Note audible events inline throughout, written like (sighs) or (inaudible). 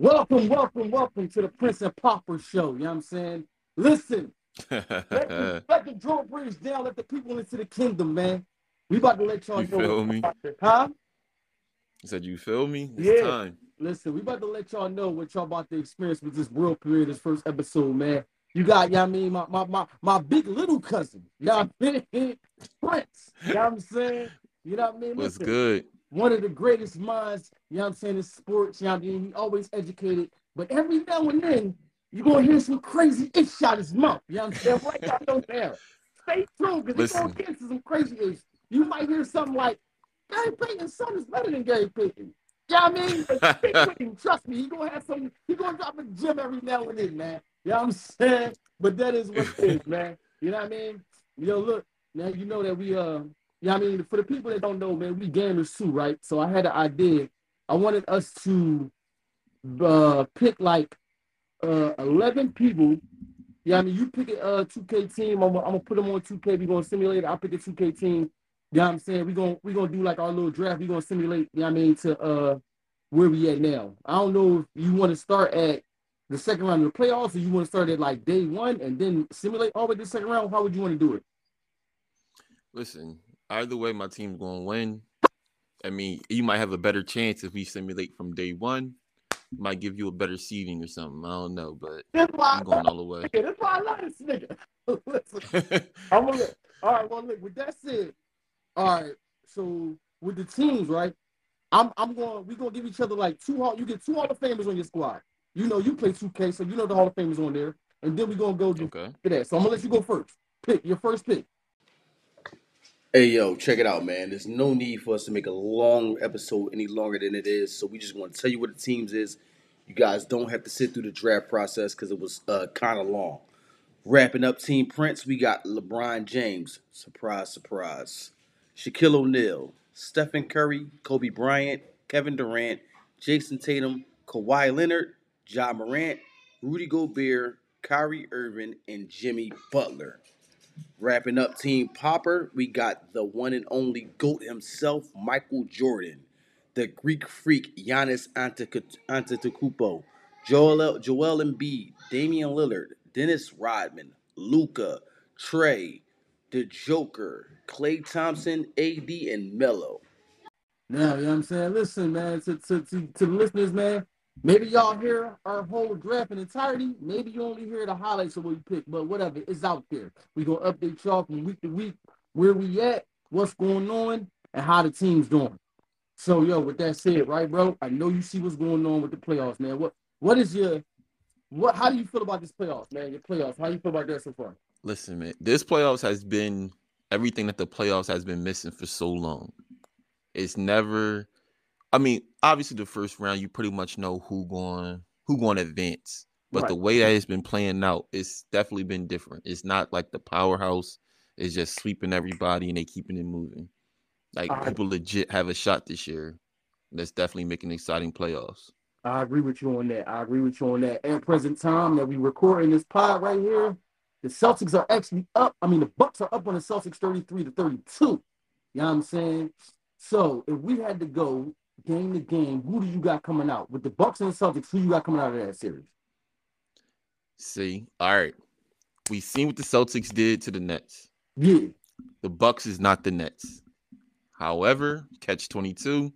Welcome, welcome, welcome to the Prince and Pauper show. You know what I'm saying? Listen, (laughs) let, the, let the drawbridge down, let the people into the kingdom, man. We about to let y'all You know. feel me? Huh? You said you feel me? It's Yeah. time. Listen, we about to let y'all know what y'all about to experience with this world premiere, this first episode, man. You got, you know I mean, my my my, my big little cousin. You know what I mean? (laughs) Prince. You know what I'm saying? You know what I mean? What's Listen, good? One of the greatest minds, you know what I'm saying, in sports, you know what I mean? He always educated. But every now and then, you're gonna hear some crazy ish out his mouth. You know what I'm saying? Right down your there. Stay tuned, because he's gonna Listen. get into some crazy ish. You might hear something like, Gary Payton's son is better than Gary Payton. You know what I mean? (laughs) But stick with him. Trust me, he's gonna have some, he's gonna drop a gem every now and then, man. You know what I'm saying? But that is what it is, man. You know what I mean? Yo, look, now you know that we uh yeah, I mean, for the people that don't know, man, we gamers too, right? So I had an idea. I wanted us to uh pick like uh 11 people. Yeah, I mean, you pick a uh, 2K team. I'm, I'm gonna put them on 2K. We're gonna simulate it. I'll pick a 2K team. You know what I'm saying? We're gonna we gonna do like our little draft. We're gonna simulate, you know what I mean, to uh where we at now. I don't know if you want to start at the second round of the playoffs or you want to start at like day one and then simulate all the way to the second round. How would you want to do it? Listen, either way, my team's gonna win. I mean, you might have a better chance if we simulate from day one. Might give you a better seeding or something. I don't know, but I'm going all the way. (laughs) That's why I love this nigga. (laughs) Listen, (laughs) I'm gonna look. All right, well, look. With that said, all right. So with the teams, right? I'm I'm going. We're gonna give each other like two. Hall, you get two Hall of Famers on your squad. You know, you play 2K, so you know the Hall of Famers on there. And then we're gonna go do okay. that. So I'm gonna let you go first. Pick your first pick. Hey yo, check it out, man. There's no need for us to make a long episode any longer than it is. So we just want to tell you what the teams is. You guys don't have to sit through the draft process because it was uh, kind of long. Wrapping up Team Prince, we got LeBron James. Surprise, surprise. Shaquille O'Neal, Stephen Curry, Kobe Bryant, Kevin Durant, Jayson Tatum, Kawhi Leonard, Ja Morant, Rudy Gobert, Kyrie Irving, and Jimmy Butler. Wrapping up Team Pauper, we got the one and only GOAT himself, Michael Jordan, the Greek freak Giannis Antetokounmpo, Joel, Joel Embiid, Damian Lillard, Dennis Rodman, Luka, Trey, the Joker, Klay Thompson, AD, and Melo. Now, you know what I'm saying? Listen, man, to, to, to, to the listeners, man, maybe y'all hear our whole draft in entirety. Maybe you only hear the highlights of what we picked, but whatever, it's out there. we going to update y'all from week to week, where we at, what's going on, and how the team's doing. So, yo, with that said, right, bro, I know you see what's going on with the playoffs, man. What What is your, what? how do you feel about this playoffs, man? Your playoffs, how you feel about that so far? Listen, man. This playoffs has been everything that the playoffs has been missing for so long. It's never. I mean, obviously, the first round you pretty much know who going who going to advance. But the way that it's been playing out, it's definitely been different. It's not like the powerhouse is just sweeping everybody and they keeping it moving. Like I- people legit have a shot this year. That's definitely making exciting playoffs. I agree with you on that. I agree with you on that. At present time that we recording this pod right here, the Celtics are actually up. I mean, the Bucks are up on the Celtics 33 to 32. You know what I'm saying? So if we had to go game to game, who do you got coming out? With the Bucks and the Celtics, who you got coming out of that series? See, all right. We seen what the Celtics did to the Nets. Yeah. The Bucks is not the Nets. However, catch 22,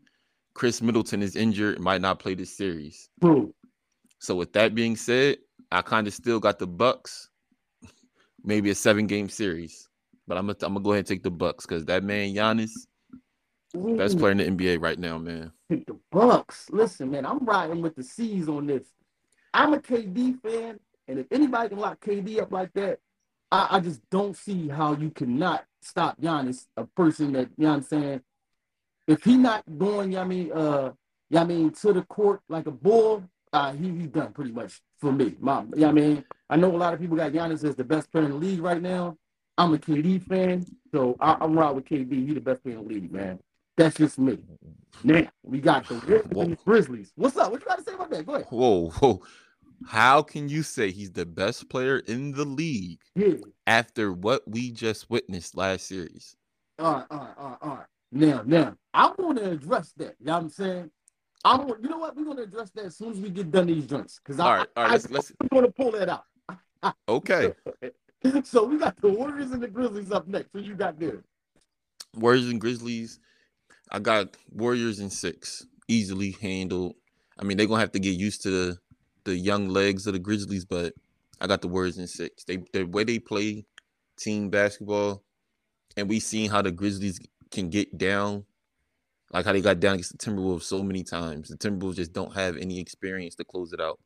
Khris Middleton is injured, might not play this series. True. So with that being said, I kind of still got the Bucks. (laughs) Maybe a seven game series. But I'm gonna I'm gonna go ahead and take the Bucks because that man Giannis, best Ooh, player in the NBA right now, man. the Bucks. Listen, man, I'm riding with the C's on this. I'm a KD fan, and if anybody can lock KD up like that, I, I just don't see how you cannot stop Giannis, a person that you know what I'm saying. If he not going, you know what I mean, uh, you know I mean, to the court like a bull, uh, he he's done pretty much for me. Mom, you know what I mean, I know a lot of people got Giannis as the best player in the league right now. I'm a KD fan, so I, I'm right with KD. He the best player in the league, man. That's just me. Now we got the Wizards and the Grizzlies. What's up? What you got to say about that? Go ahead. Whoa, whoa. How can you say he's the best player in the league Yeah. after what we just witnessed last series? All right, all right, all right, all right. Now, now, I want to address that. You know what I'm saying? I'm, you know what? We're gonna address that as soon as we get done these drinks. Because I, All right, all right. I, Let's, let's I'm gonna pull that out. (laughs) okay. so we got the Warriors and the Grizzlies up next. What you got there? Warriors and Grizzlies. I got Warriors in six, easily handled. I mean, they're gonna have to get used to the the young legs of the Grizzlies, but I got the Warriors in six. They the way they play team basketball, and we seen how the Grizzlies can get down, like how they got down against the Timberwolves so many times. The Timberwolves just don't have any experience to close it out.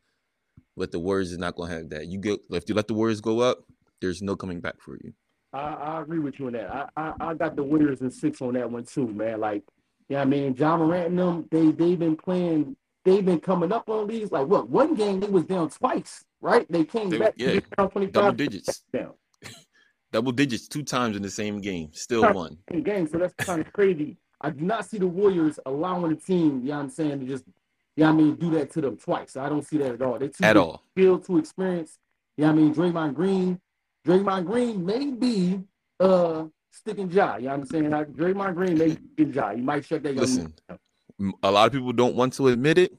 But the Warriors is not gonna have that. You get if you let the Warriors go up, there's no coming back for you. I, I agree with you on that. I, I, I got the Warriors in six on that one too, man. Like, yeah, I mean, Ja Morant and them, they they've been playing, they've been coming up on these. Like, what one game they was down twice, right? They came They- back, yeah, down twenty double five digits. down (laughs) Double digits two times in the same game, still won. game. So that's kind of crazy. I do not see the Warriors allowing the team, you know what I'm saying, to just, you know what I mean, do that to them twice. I don't see that at all. They too At all. skill to experience. You know what I mean? Draymond Green, Draymond Green may be uh sticking jaw. You know what I'm saying? Like, Draymond Green may be jaw. You might shut that Listen. A lot of people don't want to admit it,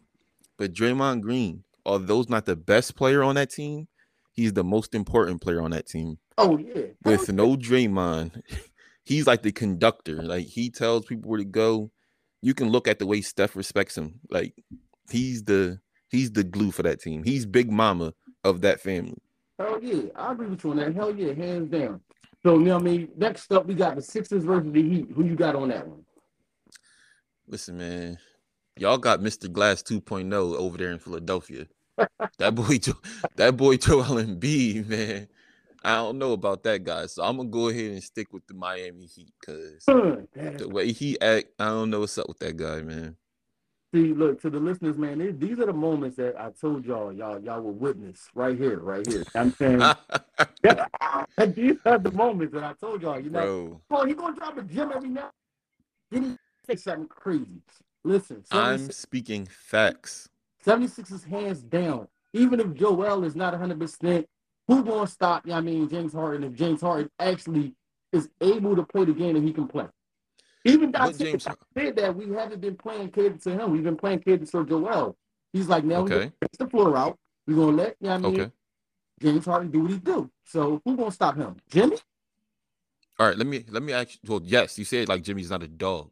but Draymond Green, although not the best player on that team, he's the most important player on that team. Oh yeah. With oh, no Draymond, (laughs) he's like the conductor. Like he tells people where to go. You can look at the way Steph respects him. Like he's the he's the glue for that team. He's Big Mama of that family. Hell yeah. I agree with you on that. Hell yeah, hands down. So you know what I mean? Next up we got the Sixers versus the Heat. Who you got on that one? Listen, man, y'all got Mr. Glass 2.0 over there in Philadelphia. (laughs) that boy, that boy Joel Embiid, man. I don't know about that guy, so I'm gonna go ahead and stick with the Miami Heat because the way he act, I don't know what's up with that guy, man. See, look to the listeners, man. These, these are the moments that I told y'all, y'all, y'all will witness right here, right here. I'm saying (laughs) (laughs) these are the moments that I told y'all. You know, Bro, oh, he gonna drop a gem every now. Then he say something crazy. Listen, I'm speaking facts. 76 is hands down. Even if Joel is not 100, percent who gonna stop? You know what I mean, James Harden. If James Harden actually is able to play the game that he can play. Even said, James- said that we haven't been playing catered to him. We've been playing catered to Joel. He's like, now we're Okay. gonna fix the floor out. We're gonna let you know I mean Okay. James Harden do what he do. So who gonna stop him? Jimmy? All right, let me let me ask you. Well, yes, you said like Jimmy's not a dog.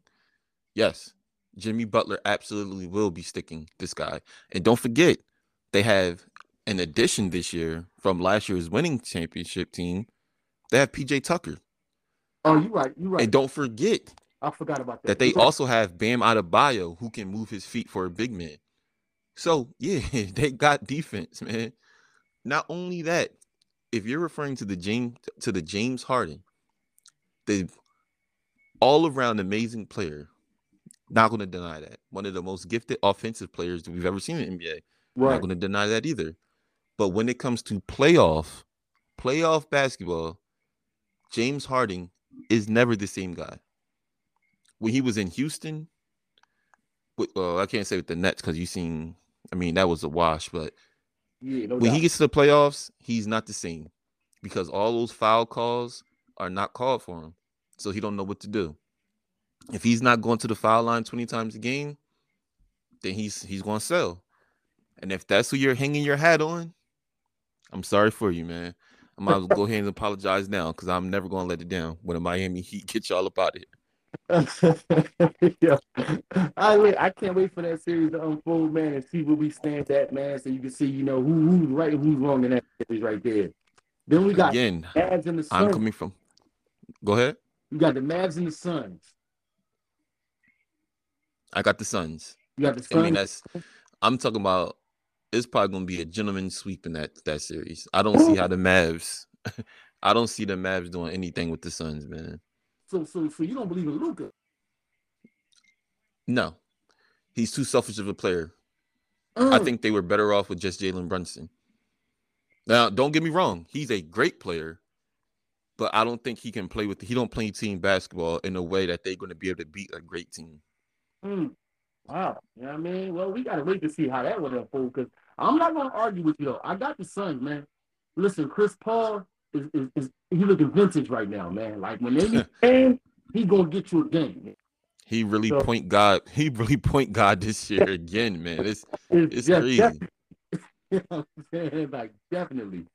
Yes, Jimmy Butler absolutely will be sticking this guy. And don't forget, they have an addition this year from last year's winning championship team. They have PJ Tucker. Oh, you're right, You're right. And don't forget I forgot about that. that they also have Bam Adebayo who can move his feet for a big man. So yeah, (laughs) they got defense, man. Not only that, if you're referring to the James to the James Harden, the all around amazing player, not going to deny that. One of the most gifted offensive players that we've ever seen in the NBA. Not going to deny that either. But when it comes to playoff, playoff basketball, James Harden is never the same guy. When he was in Houston, with, well, I can't say with the Nets because you seen, I mean, that was a wash. But Yeah, no when he gets to the playoffs, he's not the same because all those foul calls are not called for him. So he don't know what to do. If he's not going to the foul line 20 times a game, then he's he's going to sell. And if that's who you're hanging your hat on, I'm sorry for you, man. I might as well go (laughs) ahead and apologize now because I'm never going to let it down when the Miami Heat (laughs) get y'all up out of here. (laughs) yeah. I wait, I can't wait for that series to unfold, man, and see where we stand at, man, so you can see, you know, who, who's right and who's wrong in that series right there. Then we got Again, Mavs and the Suns. I'm coming from. Go ahead. You got the Mavs and the Suns. I got the Suns. You got the Suns. I mean, that's. I'm talking about. It's probably gonna be a gentleman sweep in that that series. I don't see how the Mavs. (laughs) I don't see the Mavs doing anything with the Suns, man. So, so, so you don't believe in Luka? No, he's too selfish of a player. I Mm. think they were better off with just Jalen Brunson. Now, don't get me wrong; he's a great player, but I don't think he can play with. He don't play team basketball in a way that they're going to be able to beat a great team. Mm. Wow. You know what I mean? Well, we got to wait to see how that would unfold because I'm not going to argue with you, though. I got the Suns, man. Listen, Chris Paul is, is, is he looking vintage right now, man. Like when they (laughs) game, he going to get you a game. He really So- point God. He really point God this year again, man. It's It's, It's def- crazy. def- (laughs) you know saying? Like definitely.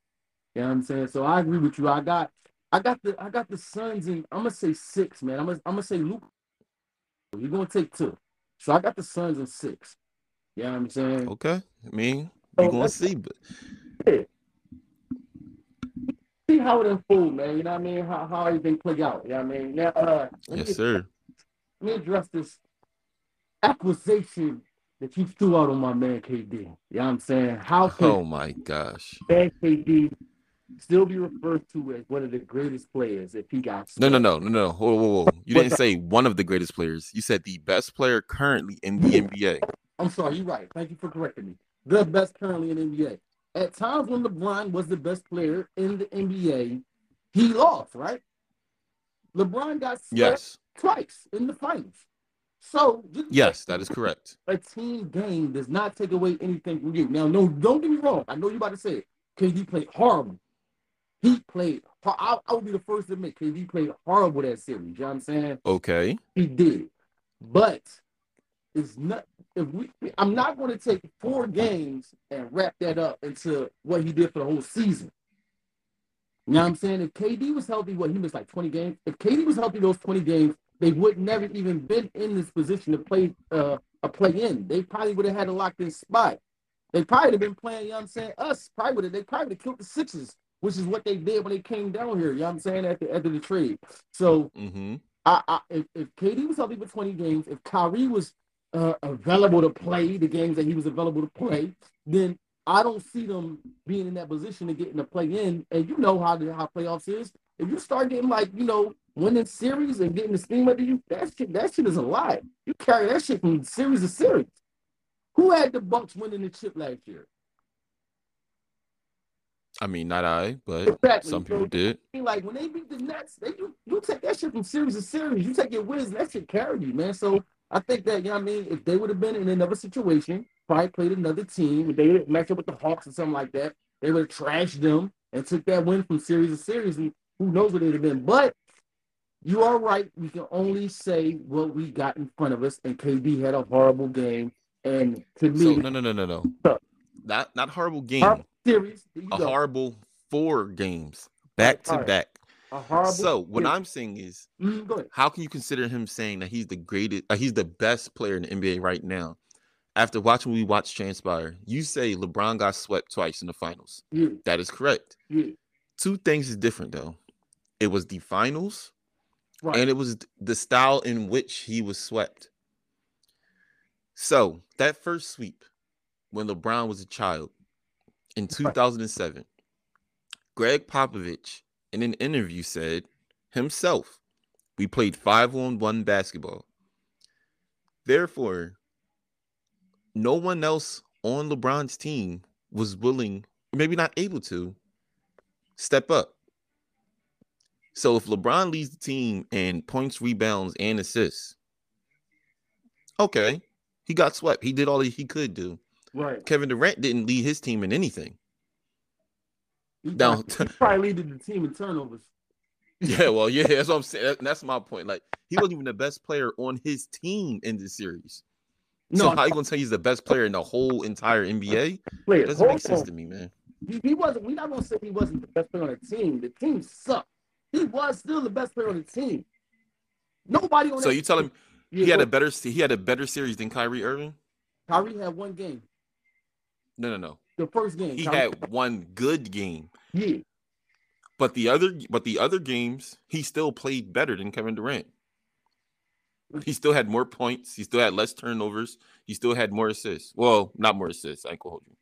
You know what I'm saying? So I agree with you. I got I got the I got the Suns and I'm gonna say six, man. I'm gonna I'm gonna say Luke. You're gonna take two. So I got the Suns in six. You know what I'm saying? okay. I mean, So we gonna see, but See how it unfolds, man. You know what I mean? How how everything play out. You know what I mean? Now uh let me, yes, sir. let me address this accusation that you threw out on my man KD. You know what I'm saying? How can Oh my gosh. man KD still be referred to as one of the greatest players if he got No, no, no, no, no. Whoa, whoa, whoa. You didn't say one of the greatest players. You said the best player currently in the NBA. I'm sorry, you're right. Thank you for correcting me. The best currently in the NBA. At times when LeBron was the best player in the NBA, he lost, right? LeBron got swept Yes. twice in the finals. So Yes, that is correct. a team game does not take away anything from you. Now, no, don't get me wrong. I know you about to say it. KD played horrible. He played. I, I would be the first to admit KD played horrible that series. You know what I'm saying? Okay. He did, but it's not. If we, I'm not going to take four games and wrap that up into what he did for the whole season. You know what I'm saying? If KD was healthy, what he missed like 20 games. If KD was healthy those 20 games, they would never even been in this position to play uh, a play in. They probably would have had a locked in spot. They probably have been playing, you know what I'm saying? Us probably would have, they probably would have killed the Sixers, which is what they did when they came down here, you know what I'm saying, at the end of the trade. So Mm-hmm. I, I if, if KD was healthy for 20 games, if Kyrie was uh, available to play the games that he was available to play, then I don't see them being in that position to get in the play in. And you know how the how playoffs is. If you start getting like you know winning series and getting the steam under you, that shit that shit is a lie. You carry that shit from series to series. Who had the Bucks winning the chip last year? I mean, not I, but Exactly. some So- people did. like when they beat the Nets, they you, you take that shit from series to series. You take your wins, that shit carry you, man. So I think that, you know what I mean, if they would have been in another situation, probably played another team, if they would match up with the Hawks or something like that, they would have trashed them and took that win from series to series, and who knows what it'd have been. But you are right. We can only say what we got in front of us, and KD had a horrible game. And to So me, no, no, no, no, no. Huh. Not not horrible game. horrible series, A go. horrible four games back to back. So what. I'm saying is, ahead. how can you consider him saying that he's the greatest, uh, he's the best player in the NBA right now? After watching what we watch transpire, you say LeBron got swept twice in the finals. Yeah, That is correct. yeah, Two things is different though. It was the finals, right. and it was the style in which he was swept. So that first sweep, when LeBron was a child in 2007, Gregg Popovich in an interview said himself, we played five on one basketball. Therefore, no one else on LeBron's team was willing, maybe not able to, step up. So if LeBron leads the team in points, rebounds, and assists, okay, he got swept. He did all that he could do. right. Kevin Durant didn't lead his team in anything. He Now- probably, he probably leaded the team in turnovers. (laughs) Yeah, well, yeah, that's what I'm saying. That's my point. Like he wasn't even the best player on his team in this series. No, so how you gonna tell he's the best player in the whole entire NBA? player. It doesn't make sense on. to me, man. He, he wasn't. We're not gonna say he wasn't the best player on the team. The team sucked. He was still the best player on the team. Nobody on So you tell him Yeah, he had a better he had a better series than Kyrie Irving? Kyrie had one game. No, no, no. The first game. He Kyrie- had one good game. yeah. But the other but the other games, he still played better than Kevin Durant. He still had more points. He still had less turnovers. He still had more assists. Well, not more assists. I ain't gonna hold you.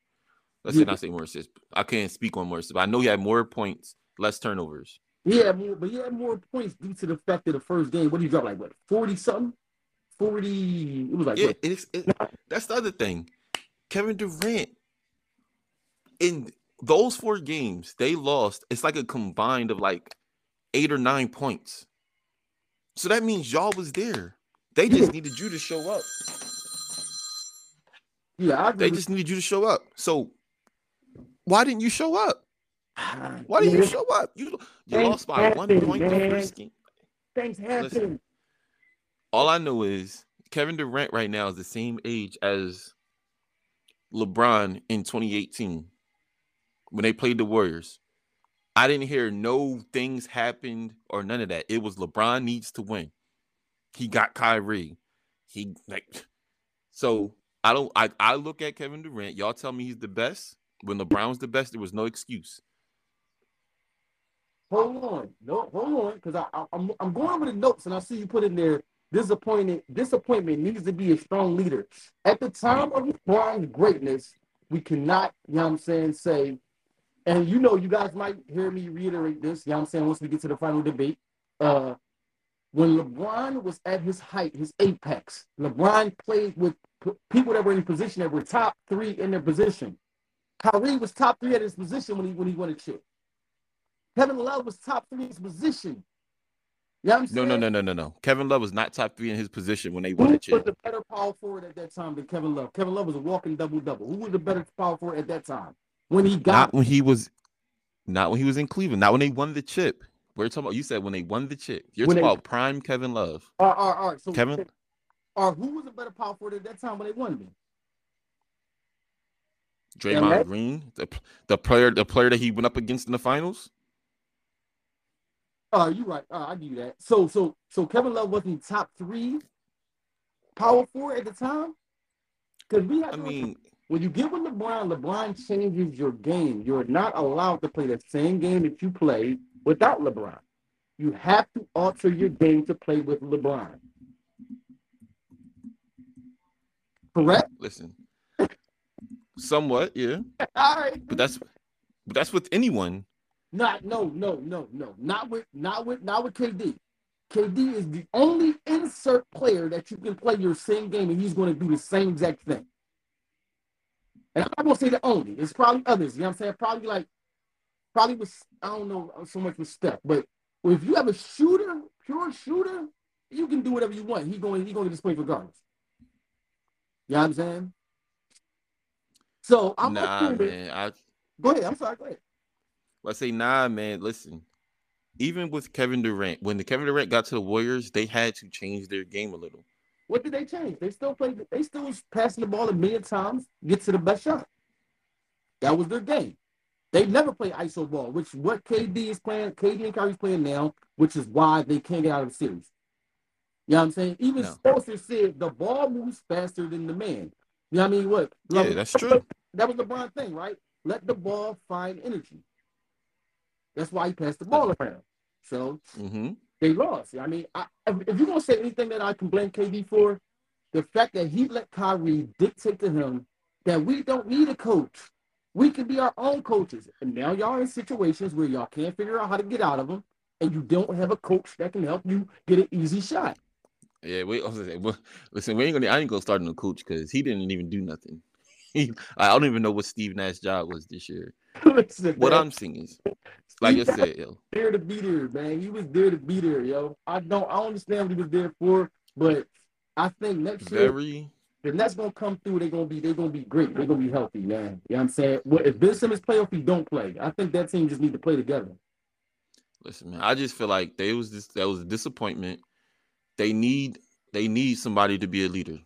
Let's Yeah. not say more assists. I can't speak on more assists, but I know he had more points, less turnovers. More, but he had more points due to the fact that the first game, what did he drop like what forty something? Forty. It was like Yeah, it, that's the other thing. Kevin Durant in those four games, they lost. It's like a combined of like eight or nine points. So that means y'all was there. They just needed you to show up. yeah. I They just needed you to show up. So why didn't you show up? (sighs) Why didn't you show up? You you lost by one point the man. first game. Things happen. All I know is Kevin Durant right now is the same age as LeBron in 2018 when they played the Warriors. I didn't hear no things happened or none of that. It was LeBron needs to win. He got Kyrie. He like (sighs) so I don't I, I look at Kevin Durant. Y'all tell me he's the best. When LeBron was the best, there was no excuse. Hold on, no, hold on, because I, I I'm I'm going over the notes and I see you put in there. Disappointed, disappointment needs to be a strong leader. At the time of LeBron's greatness, we cannot, you know what I'm saying, say, and you know, you guys might hear me reiterate this, you know what I'm saying, once we get to the final debate. Uh, when LeBron was at his height, his apex, LeBron played with people that were in position that were top three in their position. Kyrie was top three at his position when he when he won a chip. Kevin Love was top three in his position. Yeah, you know no, no, no, no, no, no. Kevin Love was not top three in his position when they won the chip. Who was the better power forward at that time than Kevin Love? Kevin Love was a walking double double. Who was the better power forward at that time when he got? Not when he was, not when he was in Cleveland. Not when they won the chip. We're talking about. You said when they won the chip. You're when talking they, about prime Kevin Love. All right, all right, all right. So Kevin, or who was a better power forward at that time when they won it? Draymond yeah, Green, the the player, the player that he went up against in the finals. Oh, uh, you right. Uh, I give you that. So, so, so Kevin Love wasn't top three power forward at the time. Because we have. I mean, when you get with LeBron, LeBron changes your game. You're not allowed to play the same game that you play without LeBron. You have to alter your game to play with LeBron. Correct. Listen, somewhat, yeah. (laughs) All right. But that's but that's with anyone. Not no no no no not with not with not with KD. KD is the only insert player that you can play your same game and he's going to do the same exact thing. And I'm not gonna say the only. It's probably others. You know what I'm saying? Probably like probably with I don't know so much with Steph, but if you have a shooter, pure shooter, you can do whatever you want. He's going he's going to display regardless. You know what I'm saying? So I'm nah, man. I go ahead. I'm sorry. Go ahead. I say nah, man. Listen, even with Kevin Durant, when the Kevin Durant got to the Warriors, they had to change their game a little. What did they change? They still played. They still was passing the ball a million times, get to the best shot. That was their game. They never play ISO ball, which what KD is playing, KD and Kyrie's playing now, which is why they can't get out of the series. You know what I'm saying? Even no. Said the ball moves faster than the man. You know what I mean? What? Yeah, that's true. That was the LeBron thing, right? Let the ball find energy. That's why he passed the ball around. So mm-hmm. They lost. I mean, I, if you're gonna say anything that I can blame KD for, the fact that he let Kyrie dictate to him that we don't need a coach. We can be our own coaches. And now y'all in situations where y'all can't figure out how to get out of them, and you don't have a coach that can help you get an easy shot. Yeah, wait. (laughs) Listen, we ain't gonna. I ain't gonna start no coach because he didn't even do nothing. (laughs) I don't even know what Steve Nash's job was this year. (laughs) Listen, what man. I'm seeing is, like Steve I said, yo, there to beat her, man. He was there to be there, yo. I don't, I don't understand what he was there for, but I think next year, very. The Nets gonna come through. They're gonna be. They're gonna be great. They're gonna be healthy, man. You know what I'm saying? Well, if Ben Simmons play, if he don't play, I think that team just need to play together. Listen, man. I just feel like they was this. That was a disappointment. They need they need somebody to be a leader.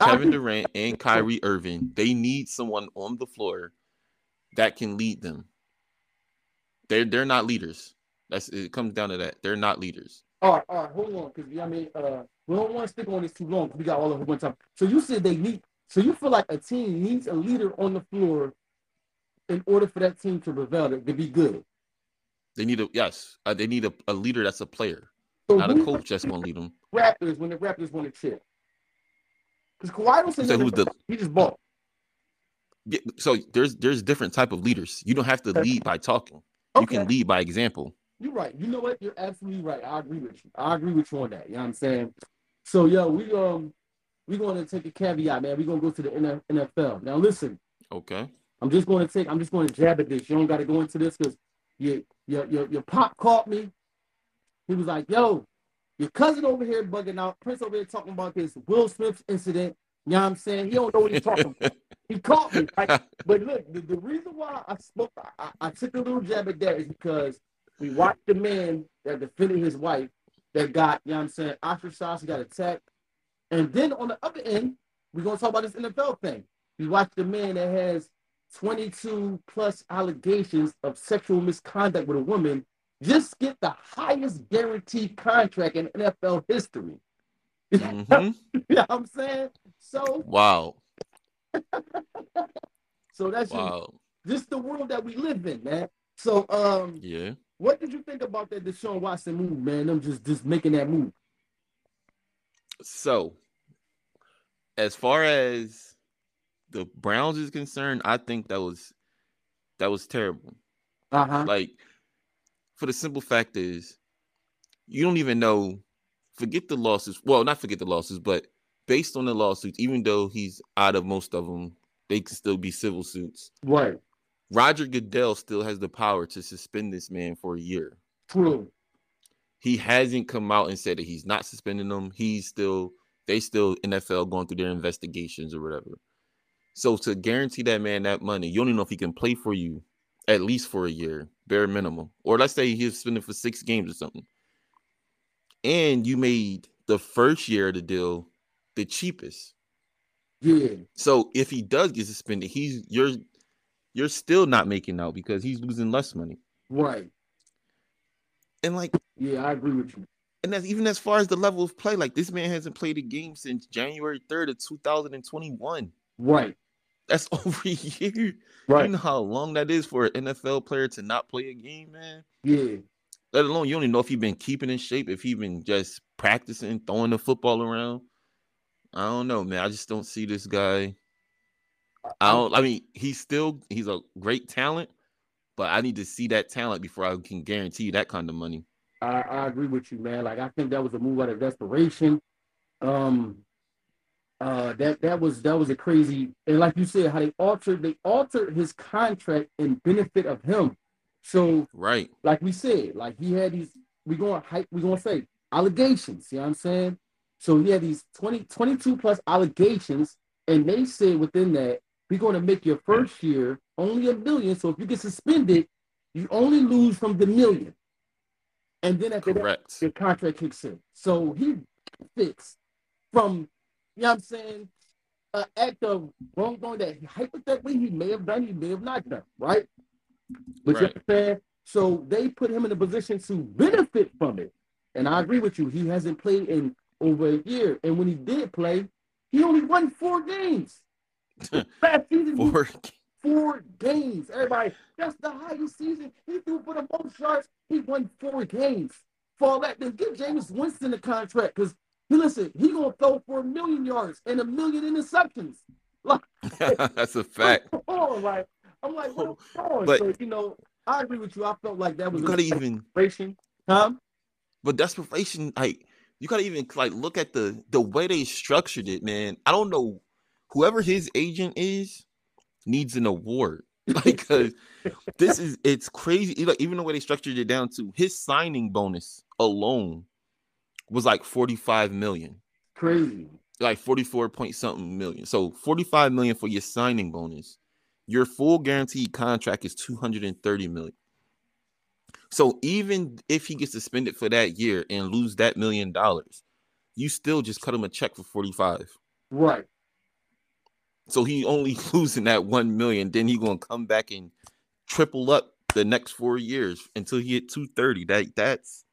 Kevin Durant and Kyrie Irving, they need someone on the floor that can lead them. They're they're not leaders. That's it comes down to that. They're not leaders. All right, all right, hold on, because I mean, uh, we don't want to stick on this too long. We got all of it one time. So you said they need. So you feel like a team needs a leader on the floor in order for that team to prevail, to, to be good. They need a yes. Uh, they need a, a leader that's a player. So not a coach that's gonna lead them. Raptors when the Raptors won the chip. Because Kawhi don't say who's the, he just bought. So there's there's different type of leaders. You don't have to lead by talking. Okay. You can lead by example. You're right. You know what? You're absolutely right. I agree with you. I agree with you on that. You know what I'm saying? So yo, we um we're gonna take a caveat, man. We're gonna go to the NFL. Now listen. Okay. I'm just gonna take I'm just gonna jab at this. You don't gotta go into this because your your your your pop caught me he was like, yo, your cousin over here bugging out. Prince over here talking about this Will Smith incident. You know what I'm saying? He don't know what he's talking about. He caught me. Right? But look, the, the, reason why I spoke, I, I, took a little jab at that is because we watched the man that defended his wife that got, you know what I'm saying, ostracized, he got attacked. And then on the other end, we're gonna talk about this NFL thing. We watched the man that has 22 plus allegations of sexual misconduct with a woman just get the highest guaranteed contract in NFL history. (laughs) Mhm. you know what I'm saying? So, Wow. (laughs) so that's just, Wow. just the world that we live in, man. So, um, Yeah. what did you think about that Deshaun Watson move, man? Them just just making that move. So, as far as the Browns is concerned, I think that was that was terrible. Uh huh. Like, for the simple fact is, you don't even know. Forget the losses. Well, not forget the losses, but based on the lawsuits, even though he's out of most of them, they can still be civil suits. Right. Roger Goodell still has the power to suspend this man for a year. True. He hasn't come out and said that he's not suspending them. He's still they still NFL going through their investigations or whatever. So to guarantee that man that money, you don't even know if he can play for you at least for a year, bare minimum. Or let's say he's spending for six games or something. And you made the first year of the deal the cheapest. Yeah. So if he does get suspended, he's you're you're still not making out because he's losing less money. Right. And like Yeah, I agree with you. and that's even as far as the level of play, like this man hasn't played a game since January 3rd of 2021. Right. That's (laughs) over a year. Right. You know how long that is for an NFL player to not play a game, man? Yeah. Let alone you don't even know if he's been keeping in shape, if he's been just practicing, throwing the football around. I don't know, man. I just don't see this guy. I don't I mean, he's still he's a great talent, but I need to see that talent before I can guarantee that kind of money. I, I agree with you, man. Like I think that was a move out of desperation. Um uh that that was that was a crazy and like you said, how they altered they altered his contract in benefit of him. So Right. like we said, like he had these we going hype we gonna say allegations, you know what I'm saying? So he had these 20 22 plus allegations, and they said within that we're gonna make your first year only a million. So if you get suspended, you only lose from the million. And then after that, your contract kicks in. So he fits from, you know what I'm saying, an act of wrongdoing that hypothetically he may have done, he may have not done, right? But you Right. understand? So they put him in a position to benefit from it. And I agree with you. He hasn't played in over a year. And when he did play, he only won four games. (laughs) Last season, For four games. Everybody, that's the highest season. He threw for the most yards. He won four games. For all that, then give Jameis Winston a contract because he listen, he gonna throw for a million yards and a million interceptions. (laughs) Like, (laughs) that's a fact. on, like I'm like, what's? But- so you know, I agree with you. I felt like that was You gotta even celebration. Huh? but desperation, like you gotta even like look at the the way they structured it, man. I don't know whoever his agent is needs an award. (laughs) Like, cause this is it's crazy. Like, even the way they structured it down to his signing bonus alone was like 45 million, Crazy. like 44 point something million. So 45 million for your signing bonus. Your full guaranteed contract is 230 million. So even if he gets suspended for that year and lose that million dollars, you still just cut him a check for 45. Right. So he only (laughs) losing that 1 million, then he going to come back and triple up the next 4 years until he hit 230. That that's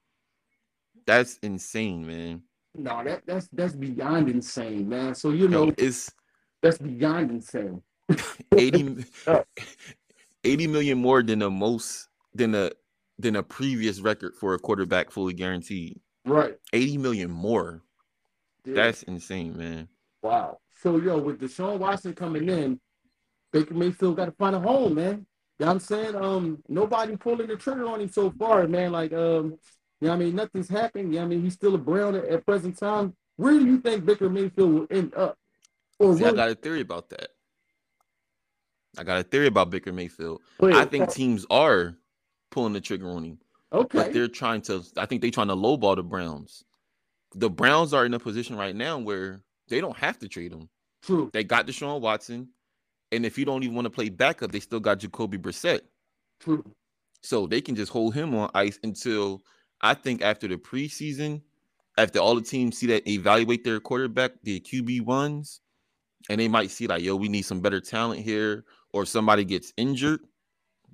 that's insane, man. No, that that's that's beyond insane, man. So you know, Yo, it's that's beyond insane. (laughs) 80, (laughs) 80 million more than the most than a than a previous record for a quarterback fully guaranteed. Right. 80 million more. Yeah. That's insane, man. Wow. So yo, with Deshaun Watson coming in, Baker Mayfield got to find a home, man. You know what I'm saying? Um, nobody pulling the trigger on him so far, man. Like, um, you know what I mean? Nothing's happened. You know what I mean? He's still a Brown at, at present time. Where do you think Baker Mayfield will end up? Or See, I got a theory about that. I got a theory about Baker Mayfield. Wait, I think teams are pulling the trigger on him, okay. but they're trying to. I think they're trying to lowball the Browns. The Browns are in a position right now where they don't have to trade him. True. They got Deshaun Watson, and if you don't even want to play backup, they still got Jacoby Brissett. True. So they can just hold him on ice until I think after the preseason, after all the teams see that evaluate their quarterback, the QB ones, and they might see like, yo, we need some better talent here, or somebody gets injured.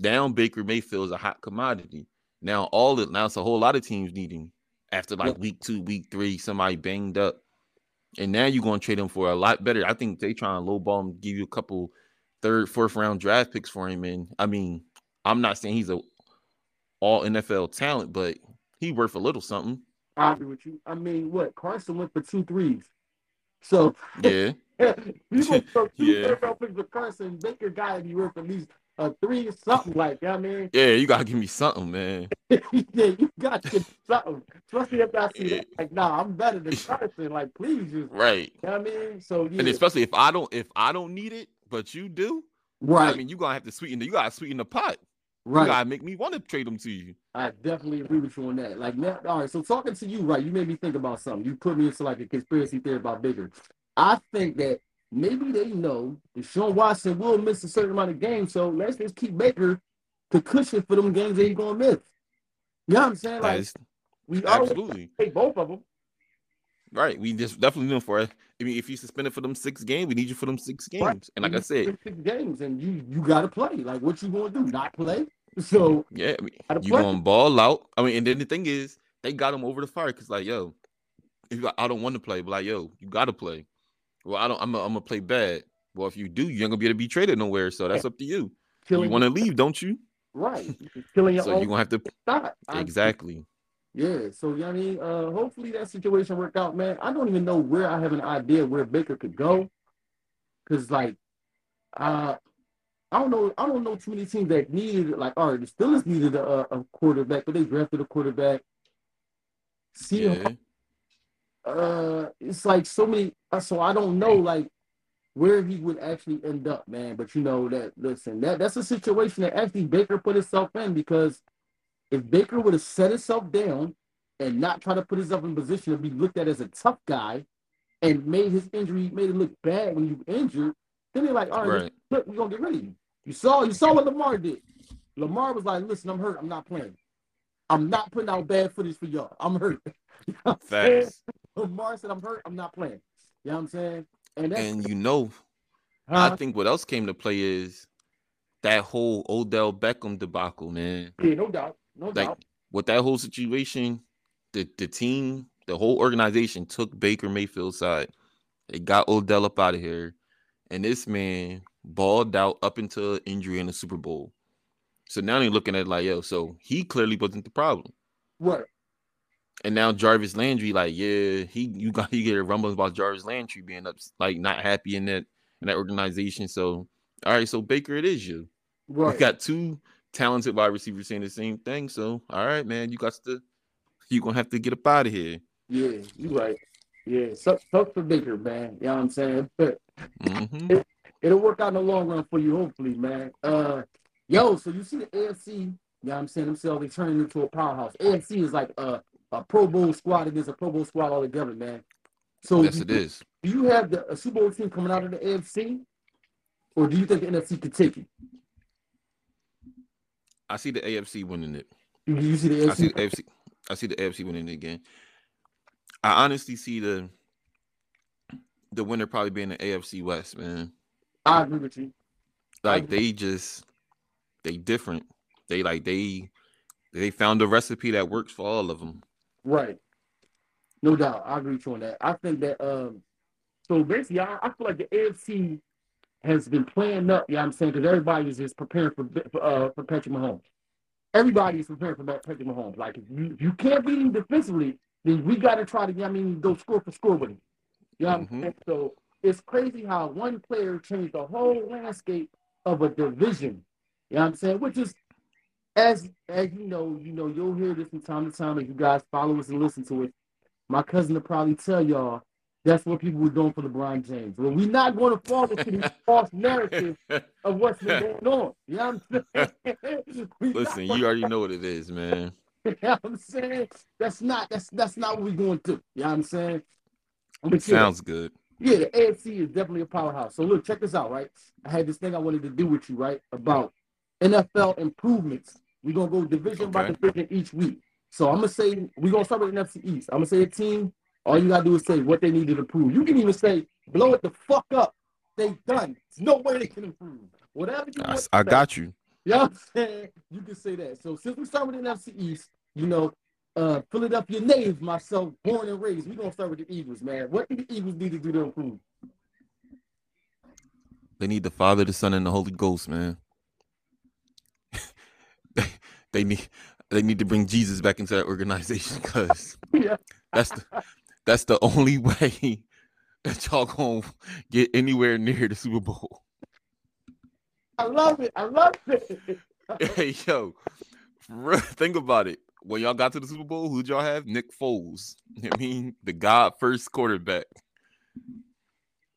Down Baker Mayfield is a hot commodity. Now all the now it's a whole lot of teams needing after like week two, week three, somebody banged up. And now you're going to trade him for a lot better. I think they trying to lowball him, give you a couple third, fourth round draft picks for him. And I mean, I'm not saying he's a all NFL talent, but he worth a little something. I agree with you. I mean, what Carson went for two threes. So yeah, (laughs) you go for (laughs) two Yeah. third round picks for Carson. Baker got to be worth at least a three something like that. I mean, yeah, you gotta give me something, man. (laughs) yeah, you got to get something. Especially if I see that, like, nah, I'm better than (laughs) Carson. Like, please, just, right. you know what I mean? So yeah, And especially if I don't if I don't need it, but you do, right, I mean you gonna have to sweeten the you gotta sweeten the pot. You right. gotta make me want to trade them to you. I definitely agree with you on that. Like, now, all right. So talking to you, right? You made me think about something. You put me into like a conspiracy theory about bigger. I think that maybe they know that Sean Watson will miss a certain amount of games, so let's just keep Baker to cushion for them games that he's gonna miss. You know what I'm saying? Like, we absolutely take both of them. right. We just definitely need them for it. I mean, if you suspended for them six games, we need you for them six games. Right. And like I said, six games, and you you gotta play. Like, what you gonna do? Not play? (laughs) So yeah, I mean, you play. gonna ball out. I mean, and then the thing is, they got him over the fire because like, yo, I don't want to play, but like, yo, you gotta play. Well, I don't. I'm. gonna play bad. Well, if you do, you ain't gonna be able to be traded nowhere. So that's up to you. killing You want to leave, don't you? right? Killing your (laughs) So you're gonna have to (laughs) stop. Exactly. Yeah, so you know I mean? Uh hopefully that situation work out, man. I don't even know where I have an idea where Baker could go. Cause like uh I don't know I don't know too many teams that needed like all right, the Steelers needed a, a quarterback, but they drafted a quarterback. See Yeah. Uh it's like so many uh, so I don't know like where he would actually end up, man. But you know that listen, that that's a situation that actually Baker put himself in because if Baker would have set himself down and not try to put himself in position to be looked at as a tough guy and made his injury made it look bad when you injured, then they're like, all right, Right. look, we're gonna get rid of you. You saw you saw what Lamar did. Lamar was like, listen, I'm hurt, I'm not playing. I'm not putting out bad footage for y'all. I'm hurt. (laughs) You know what I'm saying? Facts. Lamar said, I'm hurt, I'm not playing. You know what I'm saying? And And you know, huh? I think what else came to play is that whole Odell Beckham debacle, man. yeah, no doubt. No Like doubt. with that whole situation, the the team, the whole organization took Baker Mayfield's side. They got Odell up out of here, and this man balled out up until injury in the Super Bowl. So now they're looking at it like, yo, so he clearly wasn't the problem. What? And now Jarvis Landry, like, yeah, he you got you get a rumbles about Jarvis Landry being up, like not happy in that in that organization. So, all right, so Baker, it is you. Right. You got two talented wide receivers saying the same thing. So, all right, man, you got to you gonna have to get up out of here. Yeah, you right. Yeah, sucks, sucks for Baker, man. You know what I'm saying? (laughs) But hmm it'll work out in the long run for you, hopefully, man. Uh, yo, so you see the AFC? You know what I'm saying? Themselves, they turning into a powerhouse. AFC is like a, a Pro Bowl squad against a Pro Bowl squad all together, man. So Yes, do, it is. do you have the a Super Bowl team coming out of the AFC, or do you think the NFC could take it? I see the AFC winning it. Do you see the I see the AFC. I see the AFC winning it again. I honestly see the the winner probably being the AFC West, man. I agree with you. Like they just they different. They like they they found a recipe that works for all of them. Right. No doubt. I agree with you on that. I think that um so basically I, I feel like the AFC has been playing up, you know what I'm saying? Because everybody is just preparing for for, uh, for Patrick Mahomes. Everybody is preparing for Patrick Mahomes. Like if you, if you can't beat him defensively, then we gotta try to, you know I mean, go score for score with him. You know Mhm. Saying? So it's crazy how one player changed the whole landscape of a division. You know what I'm saying? Which is as as you know, you know, you'll hear this from time to time if you guys follow us and listen to it. My cousin will probably tell y'all that's what people were doing for LeBron James. Well, we're not going to fall into these (laughs) false narratives of what's been (laughs) going on. You know what I'm saying? (laughs) Listen, you already know what it is, man. you know what I'm saying? That's not that's that's not what we're going to. You know what I'm saying? But yeah, Sounds good. yeah, the AFC is definitely a powerhouse. So look, check this out, right? I had this thing I wanted to do with you, right? About NFL improvements. We're gonna go division by division each week. So I'm gonna say we're gonna start with the NFC East. I'm gonna say a team. All you gotta do is say what they needed to improve. You can even say blow it the fuck up. They done. There's no way they can improve. Whatever you I, want. I say. got you. You know what I'm saying? You can say that. So since we start with the NFC East, you know, uh Philadelphia native, myself, born and raised, we're gonna start with the Eagles, man. What do the Eagles need to do to improve? They need the Father, the Son, and the Holy Ghost, man. (laughs) they, need they need to bring Jesus back into that organization because (laughs) yeah. that's the that's the only (laughs) way that y'all gonna get anywhere near the Super Bowl. I love it. I love it. hey yo, think about it. When y'all got to the Super Bowl, who'd y'all have? Nick Foles. I mean, the God first quarterback.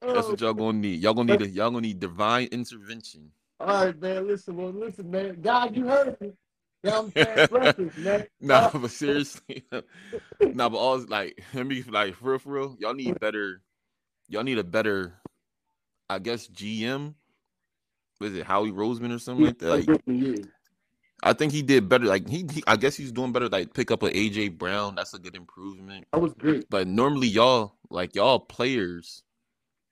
That's Oh, what y'all gonna need. Y'all gonna need a, y'all gonna need divine intervention. All right, man. Listen, well, listen, man. God, you heard me. What I'm saying? (laughs) Man. (laughs) Nah, but seriously, (laughs) nah, but all like let me like for real, for real. Y'all need better. Y'all need a better, I guess GM. Was it Howie Roseman or something like that? Like, yeah. I think he did better. Like he, he, I guess he's doing better. Like pick up a AJ Brown. That's a good improvement. That was great. But normally y'all like y'all players,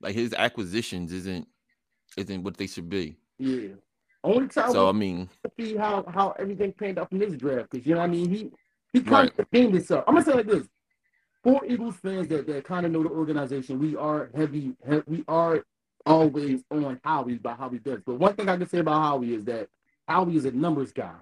like his acquisitions isn't isn't what they should be. Yeah. Only time So I mean, see how how everything panned out from this draft, because you know what I mean. He he kind Right. of gained himself. I'm gonna say like this: for Eagles fans that, that kind of know the organization, we are heavy, he- we are always on Howie about how he does. But one thing I can say about Howie is that Howie is a numbers guy.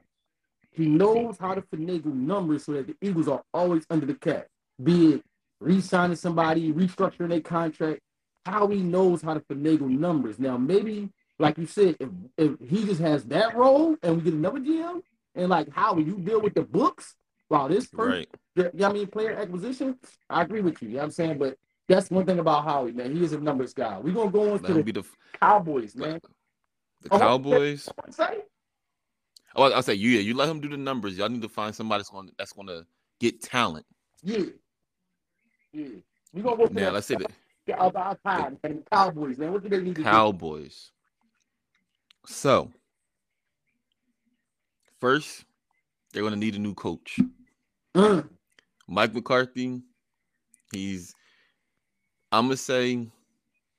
He knows how to finagle numbers so that the Eagles are always under the cap. Be it re-signing somebody, restructuring their contract. Howie knows how to finagle numbers. Now, maybe, like you said, if, if he just has that role and we get another GM, and like Howie, you deal with the books while this person right? yeah, yeah, I mean, player acquisition, I agree with you. You know what I'm saying? But that's one thing about Howie, man. He is a numbers guy. We're going to go on to the the Cowboys, man. the Oh, Cowboys. Say? Oh, I'll say you. Yeah, you let him do the numbers. Y'all need to find somebody that's going that's to get talent. Yeah. Yeah. We're going to go Now let's say the about time, man. The Cowboys, man. What do they need to Cowboys. So first, they're going to need a new coach. (clears throat) Mike McCarthy. He's. I'm gonna say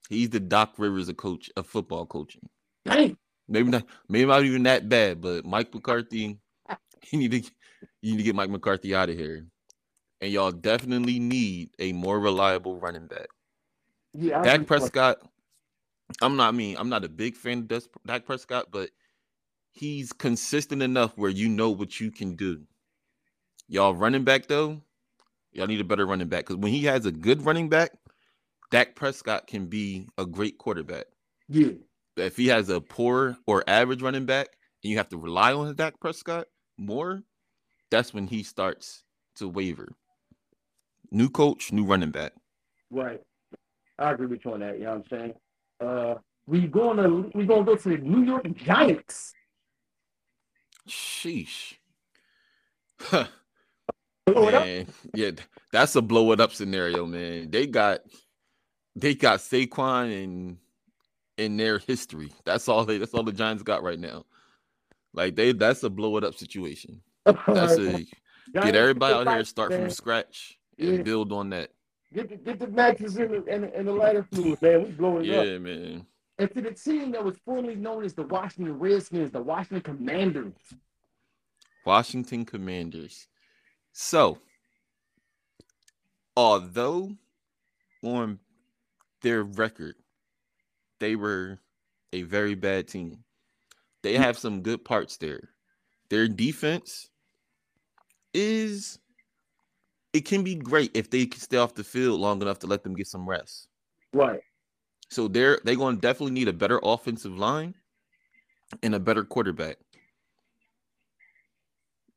he's the Doc Rivers of coach of football coaching. dang. Maybe not. Maybe not even that bad, but Mike McCarthy. You need to. You need to get Mike McCarthy out of here, and y'all definitely need a more reliable running back. Yeah. Dak. Prescott. I'm not. I mean, I'm not a big fan of Des- Dak Prescott, but he's consistent enough where you know what you can do. Y'all running back though, y'all need a better running back because when he has a good running back, Dak Prescott can be a great quarterback. Yeah. But if he has a poor or average running back and you have to rely on Dak Prescott more, that's when he starts to waver. New coach, new running back. Right. I agree with you on that. You know what I'm saying? Uh, we going to we gonna go to the New York Giants. Sheesh. Huh. Blow it up. Man, yeah, that's a blow it up scenario, man. They got they got Saquon and in their history. That's all they that's all the Giants got right now. Like they that's a blow it up situation. (laughs) That's a get everybody out here start from scratch and build on that. Get the, get the matches in the, in, the- in the lighter fluid, man. We blowing it up. Yeah, man. And to the team that was formerly known as the Washington Redskins, the Washington Commanders. Washington Commanders. So, although on their record, they were a very bad team, they have some good parts there. Their defense is, it can be great if they can stay off the field long enough to let them get some rest. Right. So they're they're going to definitely need a better offensive line and a better quarterback.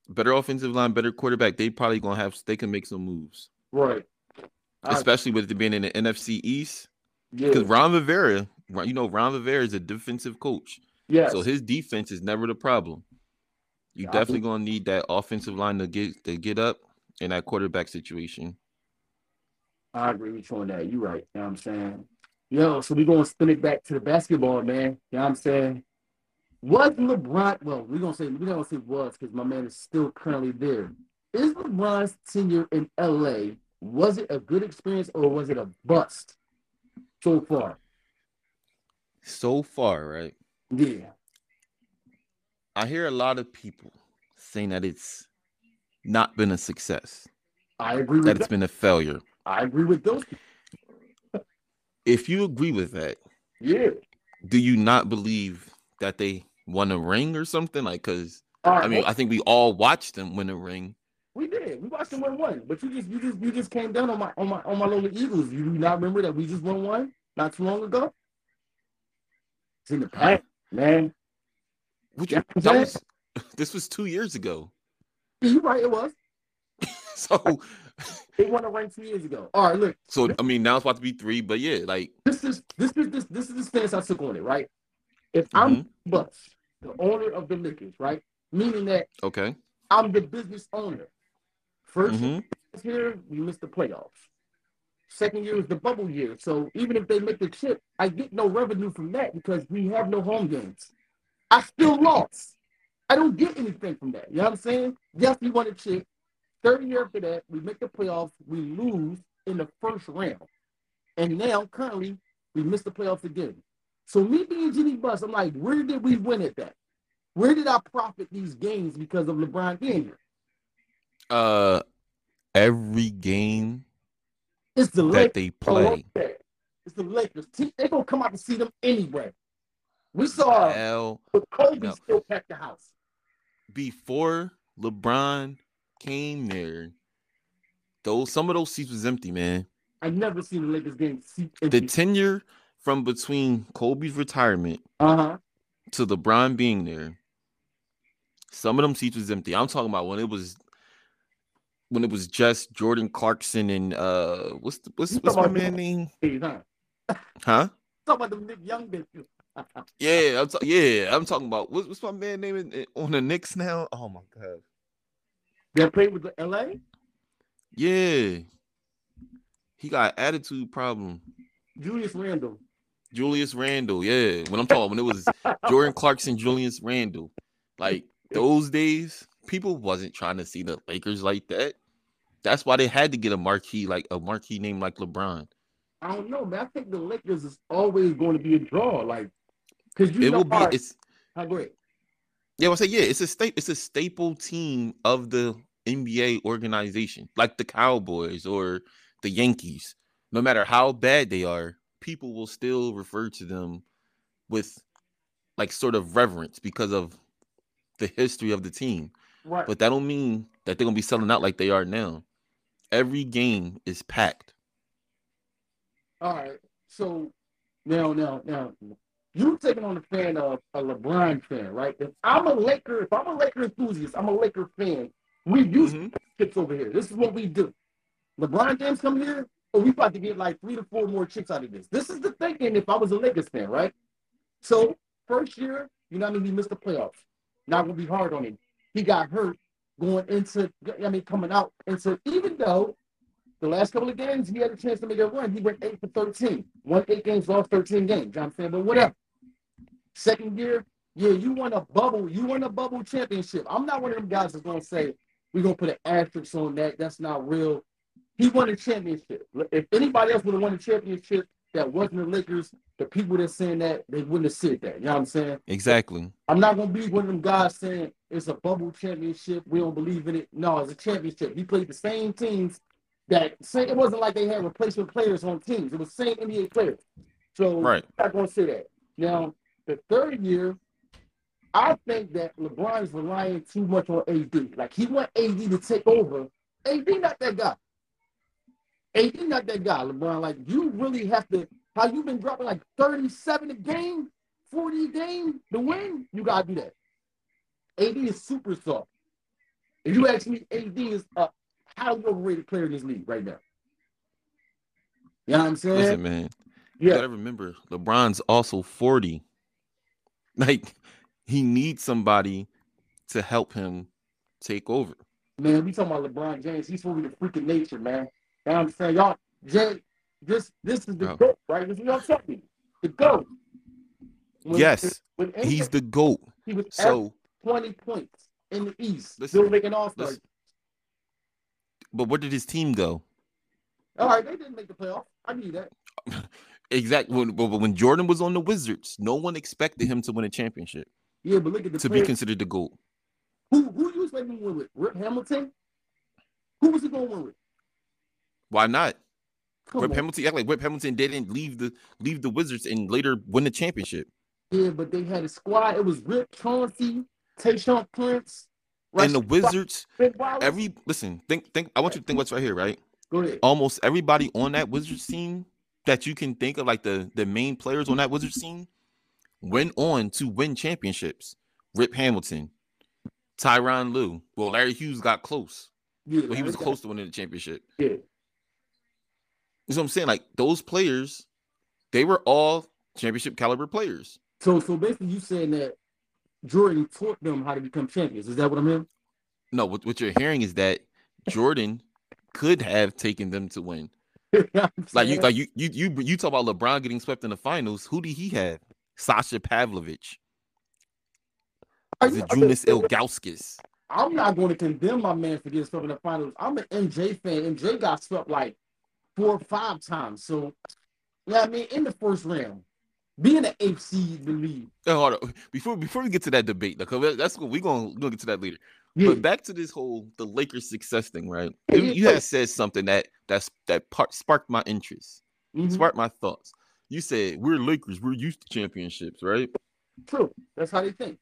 Better offensive line, better quarterback. They probably gonna have. They can make some moves, Right. I- especially with it being in the NFC East. yeah. Because Ron Rivera, you know, Ron Rivera is a defensive coach, Yes. so his defense is never the problem. You Yeah, I definitely gonna need that offensive line to get to get up in that quarterback situation. I agree with you on that. You're right. You know what I'm saying? Yo, so we're gonna spin it back to the basketball, man. You know what I'm saying? Was LeBron well, we're gonna say we're gonna say was because my man is still currently there. is LeBron's tenure in LA was it a good experience or was it a bust so far? So far, right? Yeah. I hear a lot of people saying that it's not been a success, I agree that with it's that. been a failure. I agree with those. If you agree with that, Yeah. do you not believe that they won a ring or something? Like, because All right, I mean, I think we all watched them win a ring. we did. We watched them win one, but you just you just you just came down on my on my on my little Eagles. You do not remember that we just won one not too long ago? It's in the past, man. Which Yeah, that was, (laughs) this was two years ago. You're (laughs) right. It was. (laughs) So, They won a ring two years ago. All right, look. so I mean, now it's about to be three, but yeah, like, This is this is this this is the stance I took on it. Right. If I'm mhm, Butts, the owner of the Lakers, right, meaning that okay, I'm the business owner. 1st mhm, year, we missed the playoffs. Second year is the bubble year. So even if they make the chip, I get no revenue from that because we have no home games. I still lost. I don't get anything from that. You know what I'm saying? Yes, we won a chip. Third year after that, we make the playoffs. We lose in the first round. And now, currently, we missed the playoffs again. So me being Jimmy Buss, I'm like, where did we win at that? Where did I profit these games because of LeBron being here? uh, every game It's the that Lakers. they play. It's the Lakers. They're gonna come out to see them anyway. We saw hell, but Kobe No. still packed the house. Before LeBron came there, those some of those seats was empty, man. I never seen the Lakers game. See, The tenure from between Kobe's retirement uh huh. to LeBron being there, some of them seats was empty. I'm talking about when it was when it was just Jordan Clarkson and uh what's the, what's what's my man name? Huh? Huh? Talk about the Nick Young bitches. Yeah, I'm ta- yeah, I'm talking about what's, what's my man name in, on the Knicks now? Oh my god. that played with the LA. Yeah. He got attitude problem. Julius Randle. Julius Randle, yeah. When I'm talking when it was (laughs) Jordan Clarkson, Julius Randle, like those days, people wasn't trying to see the Lakers like that. That's why they had to get a marquee like a marquee name like LeBron. I don't know, man. I think the Lakers is always going to be a draw, like because It will be. It's how great. yeah. I say yeah. It's a state. It's a staple team of the NBA organization, like the Cowboys or the Yankees. No matter how bad they are, people will still refer to them with like sort of reverence because of the history of the team. Right. But that don't mean that they're gonna be selling out like they are now. Every game is packed. All right. So now, now, now, you taking on the fan of a LeBron fan, right? If I'm a Laker, if I'm a Laker enthusiast, I'm a Laker fan. We use Mhm. chips over here. This is what we do. LeBron James come here, or we about to get like three to four more chicks out of this. This is the thinking if I was a Lakers fan, right? So first year, you know what I mean, he missed the playoffs. Not gonna be hard on him. He got hurt going into I mean coming out into even though the last couple of games he had a chance to make a run, he went eight for 13. Won eight games, lost 13 games. You know what I'm saying? But whatever. Second year, yeah, you won a bubble, you won a bubble championship. I'm not one of them guys that's gonna say we're gonna put an asterisk on that. That's not real. He won a championship. If anybody else would have won a championship that wasn't the Lakers, the people that's saying that they wouldn't have said that. You know what I'm saying? Exactly. I'm not gonna be one of them guys saying it's a bubble championship. We don't believe in it. No, it's a championship. He played the same teams that say it wasn't like they had replacement players on teams. It was same NBA players. So Right. I'm not gonna say that. Now the third year, I think that LeBron's relying too much on AD. Like he want AD to take over. AD not that guy. AD not that guy, LeBron. Like you really have to. How you been dropping like 37 a game, 40 a game to win? You gotta do that. AD is super soft. If you ask me, AD is a highly overrated player in this league right now. You know what I'm saying? Listen, man. You yeah. gotta remember, LeBron's also 40. (laughs) Like, he needs somebody to help him take over. Man, we talking about LeBron James. He's be the freak of nature, man. You know what I'm saying? Y'all, Jay, this this is the Oh. GOAT, right? This is what I'm telling. The GOAT. When- yes, when he's the GOAT. he was So 20 points in the East. Listen, still making all stars. but where did his team go? All right, they didn't make the playoffs. I knew that. (laughs) Exactly. When, when Jordan was on the Wizards, no one expected him to win a championship Yeah, but look at the to be considered the GOAT. who who you expecting to win with? Rip Hamilton? Who was he going to win with? Why not? Come Whip on. Hamilton, act like Rip Hamilton didn't leave the leave the Wizards and later win the championship. Yeah, but they had a squad. It was Rip Chauncey, Tayshaun Prince, And the Wizards, every listen, think think. I want you to think what's right here, right? Go ahead. Almost everybody on that Wizards team that you can think of, like the the main players on that Wizards mm-hmm. team, went on to win championships. Rip Hamilton, Tyronn Lue. Well, Larry Hughes got close, Yeah, but he was close to winning the championship. Yeah. You know what I'm saying? Like those players, they were all championship caliber players. So so basically, you saying that Jordan taught them how to become champions? Is that what I'm hearing? No, what, what you're hearing is that Jordan could have taken them to win. (laughs) Like you, like you, you, you, you talk about LeBron getting swept in the finals. Who did he have? Sasha Pavlovic, Are you- Zydrunas Ilgauskas. I'm not going to condemn my man for getting swept in the finals. I'm an MJ fan. MJ got swept like four or five times. So, yeah, I mean, in the first round, being an eighth seed in the league. Oh, hold on. Before before we get to that debate, because that's what we're gonna we're gonna get to that later. Yeah, But back to this whole the Lakers success thing, right? You, you had said something that that's that part sparked my interest, mhm, sparked my thoughts. You said we're Lakers, we're used to championships, right? true. That's how they think.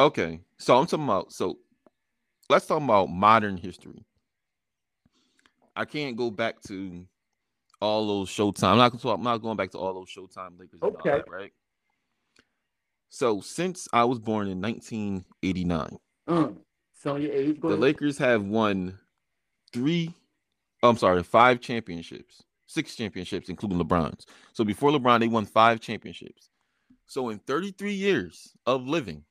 Okay, so I'm talking about so let's talk about modern history. I can't go back to all those Showtime. I'm not, I'm not going back to all those Showtime Lakers. Okay. that, right. So since I was born in 1989, Um, so your age, go the. Lakers have won three. I'm sorry, five championships, six championships, including LeBron's. So before LeBron, they won five championships. So in 33 years of living,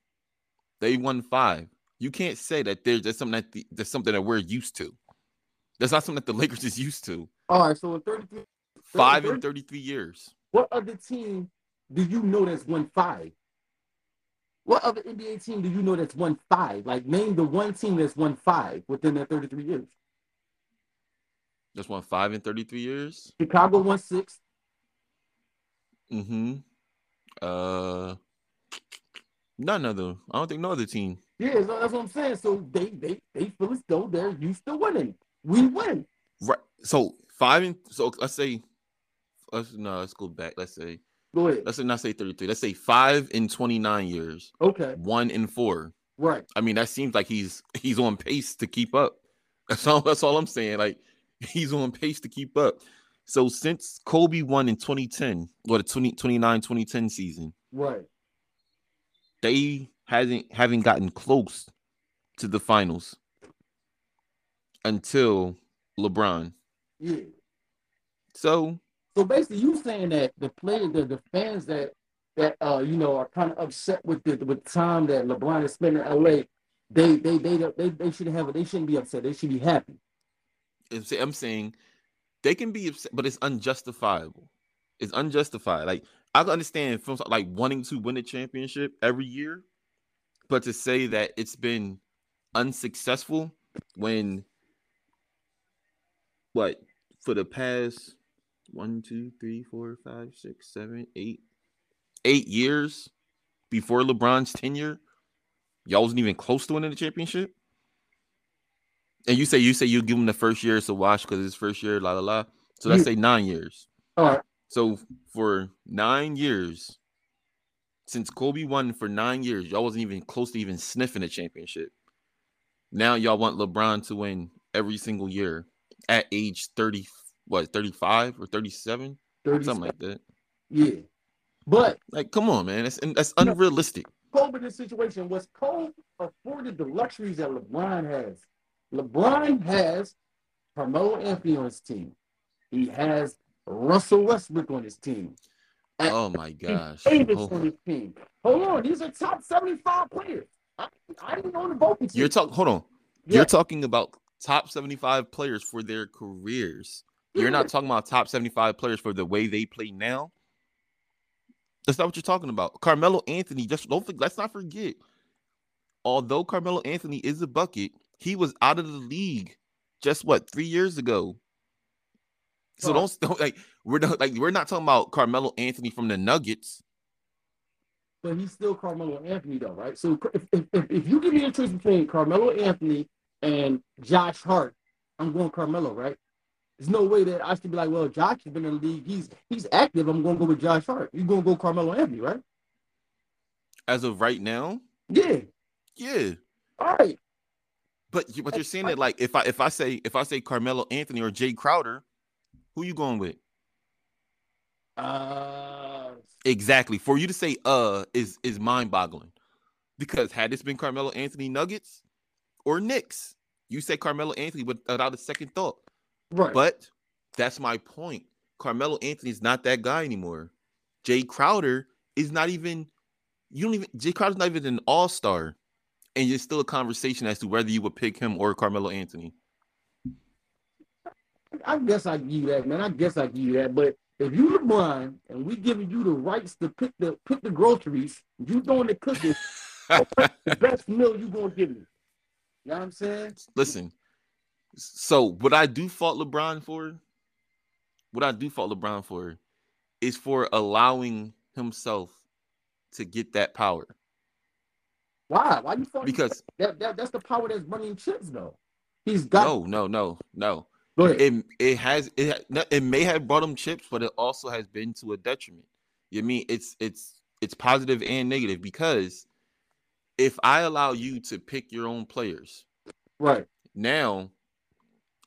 they won five. You can't say that there's that's something that the, that's something that we're used to. That's not something that the Lakers is used to. All right, so in 33, Five in 33 years. what other team do you know that's won five? What other NBA team do you know that's won five? Like, name the one team that's won five within their 33 years. Just won five in 33 years. Chicago won six. Mm-hmm. Uh, none other. I don't think no other team. Yeah, so that's what I'm saying. So they they they feel as though they're used to winning. We win. Right. So five and so let's say let's no, let's go back. Let's say Go ahead. let's say not say 33. Let's say five in 29 years, Okay, one in four. right. I mean, that seems like he's he's on pace to keep up. (laughs) That's all that's all I'm saying. Like he's on pace to keep up. So since Kobe won in 2010, or the 20, 29 2010 season, Right. they hasn't haven't gotten close to the finals until LeBron. Yeah. So So basically, you saying that the players, the, the fans that that uh you know are kind of upset with the with time that LeBron is spending in LA, they they they they they should have they shouldn't be upset. They should be happy. I'm I'm saying they can be upset, but it's unjustifiable. It's unjustified. Like I understand from like wanting to win a championship every year, but to say that it's been unsuccessful when what for the past one, two, three, four, five, six, seven, eight, eight years before LeBron's tenure, y'all wasn't even close to winning the championship. And you say you say you give him the first year to watch because it's first year, la la la. So let's say nine years. All right. So for nine years, since Kobe won for nine years, y'all wasn't even close to even sniffing a championship. Now y'all want LeBron to win every single year at age 30, what, 35 or 37? 30 Something like that. Yeah. But Like, come on, man. That's that's unrealistic. Kobe in this situation was Kobe afforded the luxuries that LeBron has. LeBron has Carmelo Anthony on his team. He has Russell Westbrook on his team. And Oh my gosh. Davis Oh. on his team. Hold on, these are top 75 players. I, I didn't know the voting. You're talking hold on. Yeah. You're talking about top 75 players for their careers. You're not talking about top 75 players for the way they play now. That's not what you're talking about. Carmelo Anthony, just don't think, let's not forget. Although Carmelo Anthony is a bucket, he was out of the league just what three years ago. So don't, (laughs) don't like we're not like we're not talking about Carmelo Anthony from the Nuggets. but he's still Carmelo Anthony though, right? So if, if, if you give me a choice between Carmelo Anthony and Josh Hart, I'm going Carmelo, right? There's no way that I should be like, well, Josh has been in the league. He's he's active. I'm going to go with Josh Hart. You're going to go Carmelo Anthony, right? As of right now, Yeah. yeah. All right. But you- but you're saying that like if I if I say if I say Carmelo Anthony or Jae Crowder, who you going with? Uh, Exactly. For you to say uh is is mind boggling. Because had this been Carmelo Anthony Nuggets or Knicks, you say Carmelo Anthony without a second thought. Right. But that's my point. Carmelo Anthony is not that guy anymore. Jae Crowder is not even you don't even Jae Crowder's not even an all-star. And it's still a conversation as to whether you would pick him or Carmelo Anthony. I guess I give you that, man. I guess I give you that. But if you LeBron and we giving you the rights to pick the pick the groceries, you doing the cooking, (laughs) the best meal you gonna give me. You know what I'm saying? Listen, so what I do fault LeBron for, what I do fault LeBron for, is for allowing himself to get that power. Why? Why you thought Because that, that that's the power that's running chips though. He's got no, no, no, no. It it has it it may have brought him chips, but it also has been to a detriment. You mean it's it's it's positive and negative because if I allow you to pick your own players, right. now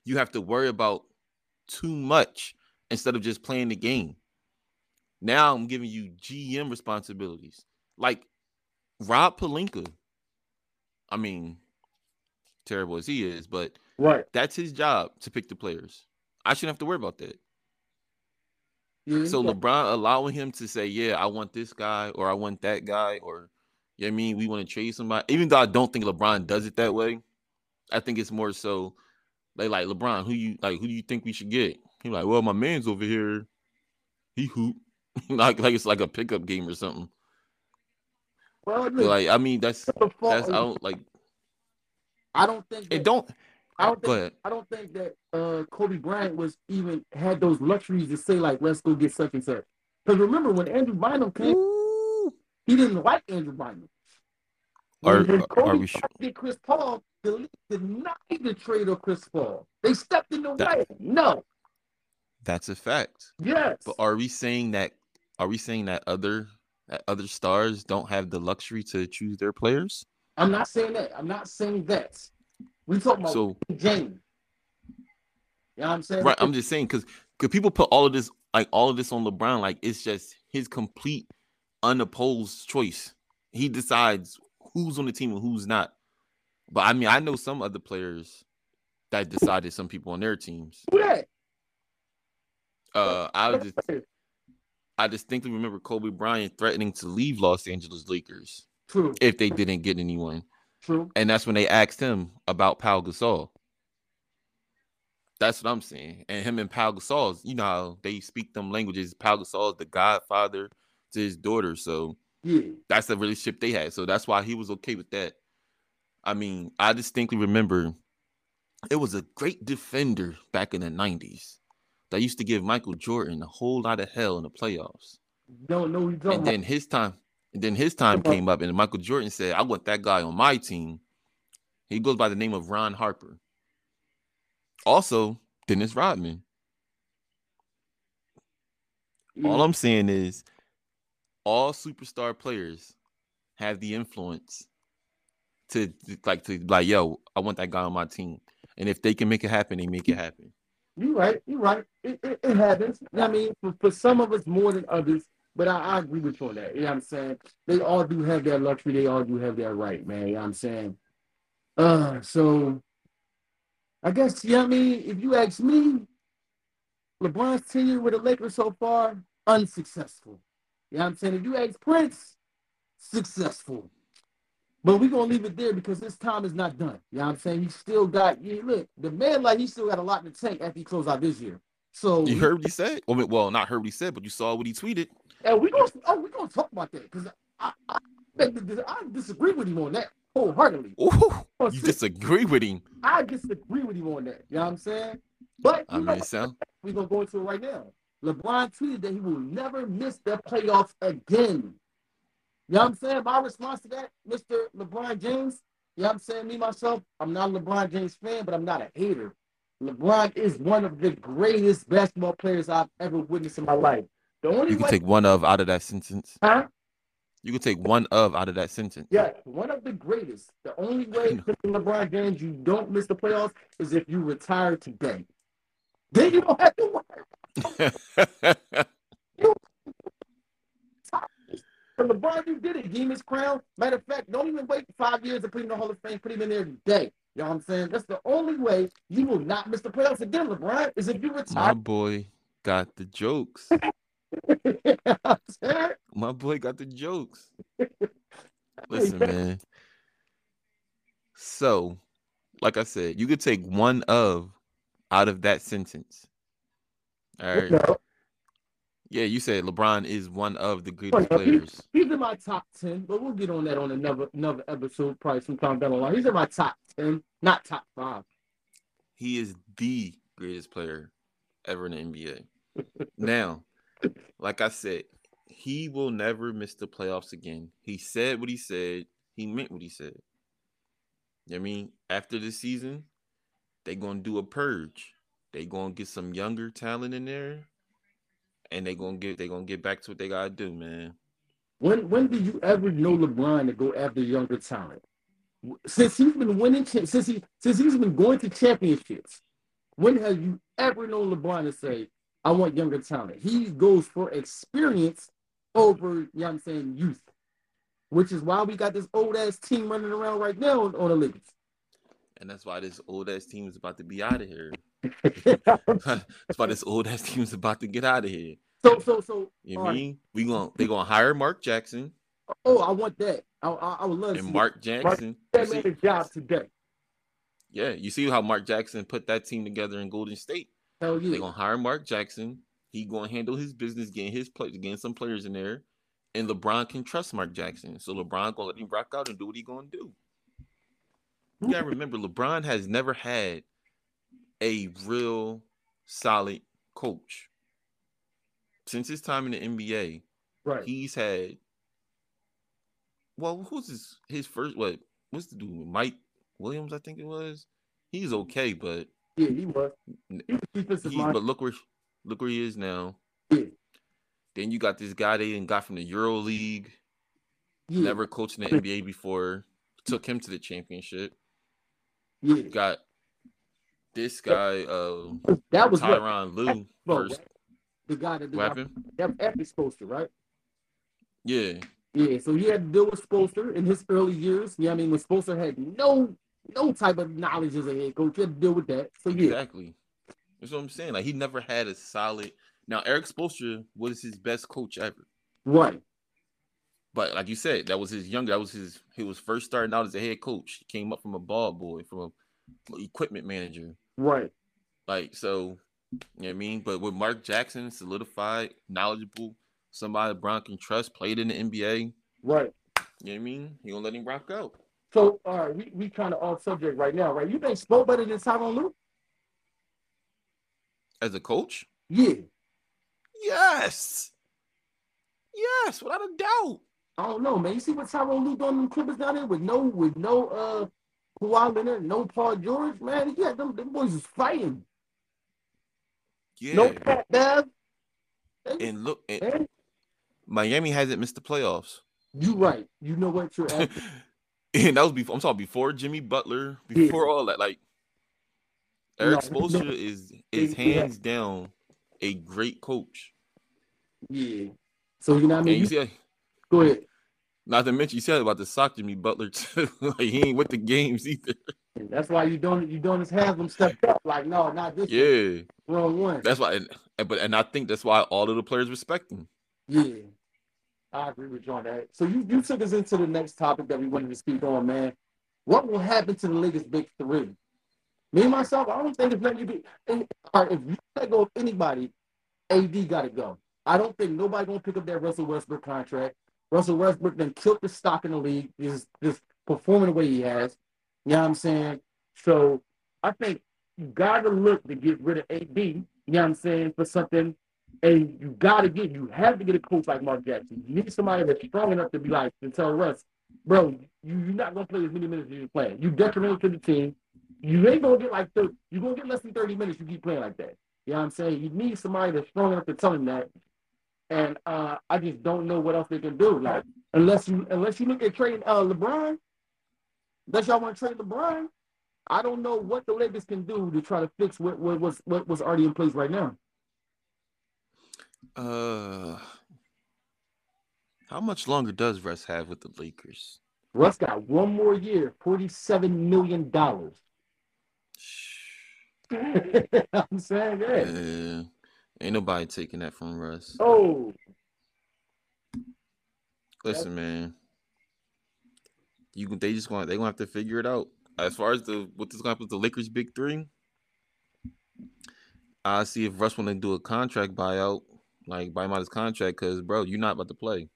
you have to worry about too much instead of just playing the game. Now I'm giving you GM responsibilities. Like Rob Pelinka. I mean, terrible as he is, but Right. that's his job to pick the players. I shouldn't have to worry about that. Yeah, So. LeBron allowing him to say, "Yeah, I want this guy or I want that guy," or you know I mean, we want to trade somebody. Even though I don't think LeBron does it that way, I think it's more so they like LeBron. Who you like? Who do you think we should get? He like, well, my man's over here. He hoop (laughs) like like it's like a pickup game or something. well, But look, like, I mean, that's the that's I don't like I don't think it. Don't I don't go think ahead. I don't think that uh, Kobe Bryant was even had those luxuries to say like, let's go get such and such. Because remember when Andrew Bynum came, Ooh. he didn't like Andrew Bynum. Are- When, when are Kobe we sure? did Chris Paul, the league denied the trade of Chris Paul. They stepped in the That- way. No. That's a fact. Yes. But are we saying that? Are we saying that other that other stars don't have the luxury to choose their players? I'm not saying that. I'm not saying that. We talking about So James. You know what I'm saying? right, I'm just saying because because people put all of this like all of this on LeBron, like it's just his complete unopposed choice. He decides who's on the team and who's not. But I mean, I know some other players that decided some people on their teams. Who that? Uh, I just I distinctly remember Kobe Bryant threatening to leave Los Angeles Lakers True. if they didn't get anyone. True. And that's when they asked him about Pau Gasol. That's what I'm saying. And him and Pau Gasol, you know how they speak them languages. Pau Gasol is the godfather to his daughter. So Yeah. that's the relationship they had. So that's why he was okay with that. I mean, I distinctly remember it was a great defender back in the 90s that used to give Michael Jordan a whole lot of hell in the playoffs. Don't know who you're talking And then his time, and then his time came up, and Michael Jordan said, "I want that guy on my team." He goes by the name of Ron Harper. Also, Dennis Rodman. about. All mm. I'm saying is, all superstar players have the influence to like to like, yo, I want that guy on my team, and if they can make it happen, they make it happen. You're right. You're right. It, it, it happens. I mean, for, for some of us more than others, but I, I agree with you on that. You know what I'm saying? They all do have their luxury. They all do have their right, man. You know what I'm saying? Uh, so I guess, you know what I mean? If you ask me, LeBron's tenure with the Lakers so far, unsuccessful. You know what I'm saying? If you ask Prince, successful. But we're gonna leave it there because his time is not done. You know what I'm saying? He still got you look, the man like he still got a lot in the tank after he close out this year. So You heard what he said? Well, I mean, well, not heard what he said, but you saw what he tweeted. and we gonna oh we gonna talk about that because I I, beg to dis- I disagree with him on that wholeheartedly. Ooh, Oh, you disagree with him. I disagree with him on that. You know what I'm saying? But I you know mean, sound we're gonna go into it right now. LeBron tweeted that he will never miss the playoffs again. You know what I'm saying? My response to that, Mr. LeBron James, you know what I'm saying? Me, myself, I'm not a LeBron James fan, but I'm not a hater. LeBron is one of the greatest basketball players I've ever witnessed in my life. The only you can way, take one of out of that sentence. huh? You can take one of out of that sentence. Yeah, one of the greatest. The only way. LeBron James, you don't miss the playoffs is if you retire today. Then you don't have to worry. (laughs) For LeBron, you did it. Give his crown. Matter of fact, don't even wait five years to put him in the Hall of Fame. Put him in there today. You know what I'm saying? That's the only way you will not miss the playoffs again, LeBron, is if you retire. My boy got the jokes. You know what I'm saying? My boy got the jokes. (laughs) Listen, man. So, like I said, you could take one of out of that sentence. All right. No, Yeah, you said LeBron is one of the greatest no, he- players. He's in my top 10, but we'll get on that on another another episode, probably sometime down the line. He's in my top 10, not top five. He is the greatest player ever in the NBA. (laughs) now, like I said, he will never miss the playoffs again. He said what he said. He meant what he said. You know what I mean? After this season, they're gonna do a purge. They're gonna get some younger talent in there, and they gonna get they gonna get back to what they gotta do, man. When when did you ever know LeBron to go after younger talent? Since he's been winning, since he since he's been going to championships, when have you ever known LeBron to say, "I want younger talent"? He goes for experience over, you know what I'm saying, youth, which is why we got this old ass team running around right now on, on the Lakers. And that's why this old ass team is about to be out of here. (laughs) (laughs) that's why this old ass team is about to get out of here. so so. So you right. mean we gonna they gonna hire Mark Jackson Oh, I want that. I, I, I would love to and see Mark Jackson. that you man a job today. yeah, you see how Mark Jackson put that team together in Golden State. Hell yeah. They're gonna hire Mark Jackson. He gonna handle his business, getting his play, getting some players in there, and LeBron can trust Mark Jackson. So LeBron gonna let him rock out and do what he gonna do. You gotta remember, LeBron has never had a real solid coach since his time in the NBA. Right. He's had well, who's his his first what what's the dude? Mike Williams, I think it was. He's okay, but Yeah, he was. He was he but look where look where he is now. Yeah. Then you got this guy they didn't got from the Euro League, Yeah. never coached in the NBA before, took him to the championship. Yeah. Got this guy, uh That was Tyronn Lue first the guy that did weapon. that ethics poster, right? Yeah. Yeah, so he had to deal with Spoelstra in his early years. You know I mean? When Spoelstra had no no type of knowledge as a head coach, he had to deal with that. So yeah, Exactly. That's what I'm saying. Like he never had a solid now Erik Spoelstra was his best coach ever. right. But like you said, that was his younger. That was his. He was first starting out as a head coach. He came up from a ball boy, from a equipment manager. Right. Like so, you know what I mean. But with Mark Jackson, solidified, knowledgeable, somebody Brown can trust, played in the NBA. Right. You know what I mean. He gonna let him rock out. So all right, we, we kind of off subject right now, right? You think Spo better than Tyronn Lue? As a coach, Yeah. yes, yes, without a doubt. I don't know, man. You see what Tyronn Lue doing in the Clippers down there with no with no uh Kawhi Leonard, no Paul George, man. Yeah, them, them boys is fighting. Yeah, No Pat Bev. and look, and Miami hasn't missed the playoffs. you right. You know what you're (laughs) at. and that was before. I'm talking before Jimmy Butler, Yeah. before all that. Like Eric No, Spoelstra no. is is Yeah. hands down a great coach. yeah. So you know what I mean? you You, see, go ahead. Not to mention, you said about the sock Jimmy Butler (laughs) too. like he ain't with the games either. That's why you don't you don't just have them stepped up. Like, no, not this. Yeah, wrong one. that's why. And, and- but and I think that's why all of the players respect him. Yeah. I agree with you on that. So you, you took us into the next topic that we wanted to speak on, man. What will happen to the Lakers big three? Me myself, I don't think it's letting you be. And, all right, if you let go of anybody, AD got to go. I don't think nobody gonna pick up that Russell Westbrook contract. Russell Westbrook then killed the stock in the league. Just, just performing the way he has. You know what I'm saying? So I think you gotta look to get rid of AD, you know what I'm saying, for something. And you gotta get you have to get a coach like Mark Jackson. You need somebody that's strong enough to be like to tell Russ, bro, you, you're not gonna play as many minutes as you're playing. You detrimental to the team. You ain't gonna get like 30, you're gonna get less than 30 minutes you keep playing like that. You know what I'm saying? You need somebody that's strong enough to tell him that. And uh, I just don't know what else they can do. Like unless you unless you look at trading uh, LeBron, unless y'all want to trade LeBron, I don't know what the Lakers can do to try to fix what what was what was already in place right now. Uh, how much longer does Russ have with the Lakers? Russ got one more year, forty-seven million dollars. (laughs) I'm saying, yeah. Yeah, ain't nobody taking that from Russ. Oh, Listen, man. You they just going they gonna have to figure it out. As far as the what this gonna happen with the Lakers big three, I see if Russ want to do a contract buyout, like buy him out his contract, because bro, you're not about to play,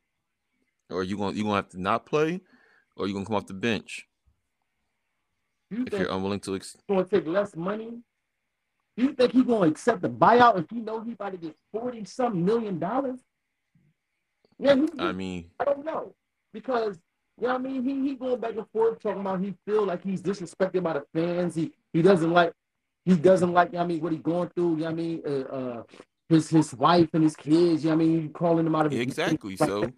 or you gonna you gonna have to not play, or you gonna come off the bench you if you're unwilling to. Ex- gonna take less money? You think he's gonna accept the buyout if he know he about to get forty some million dollars? Yeah, he, I mean, I don't know because you know what I mean. He he going back and forth talking about he feel like he's disrespected by the fans. He he doesn't like he doesn't like you know I mean what he going through. You know I mean uh, uh, his his wife and his kids. You know I mean calling him out of his exactly. (laughs) So,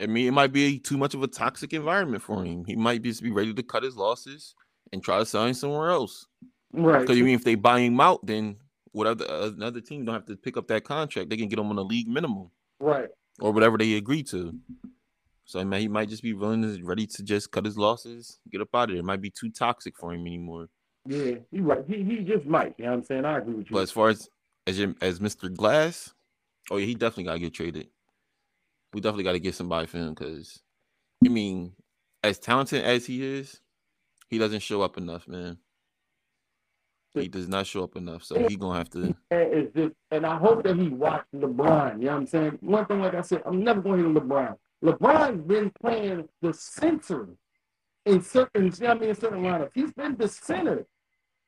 I mean, it might be too much of a toxic environment for him. He might just be ready to cut his losses and try to sign somewhere else. Right. Because you mean if they buy him out, then whatever uh, another team don't have to pick up that contract. They can get him on a league minimum right. or whatever they agree to. So I mean, he might just be willing to ready to just cut his losses, get up out of there. It might be too toxic for him anymore. Yeah, he right. He he just might. You know what I'm saying? I agree with you. But as far as as your, as Mr. Glass, oh yeah, he definitely gotta get traded. We definitely gotta get somebody for him because I mean, as talented as he is, he doesn't show up enough, man. He does not show up enough, so he gonna have to. Just, and I hope that he watched LeBron. You know what I'm saying? One thing, like I said, I'm never going to hear LeBron. LeBron's been playing the center in certain, you know what I mean, in certain lineups. He's been the center.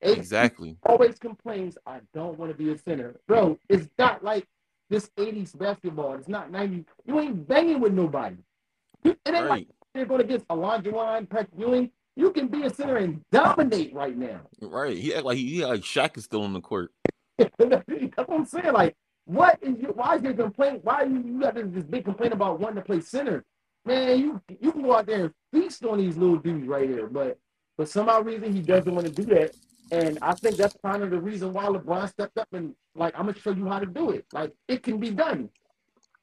Exactly. Always complains, I don't want to be a center. Bro, it's not like this 80s basketball. It's not 90. You ain't banging with nobody. It ain't like they're going against Alonzo Line, Patrick Ewing. You can be a center and dominate right now. Right. He act like he, he like Shaq is still on the court. (laughs) That's what I'm saying. Like, what is your why is your complaint? Why you, you got this, big complaint about wanting to play center? Man, you you can go out there and feast on these little dudes right here. But for some odd reason he doesn't want to do that. And I think that's kind of the reason why LeBron stepped up and like I'm gonna show you how to do it. Like it can be done.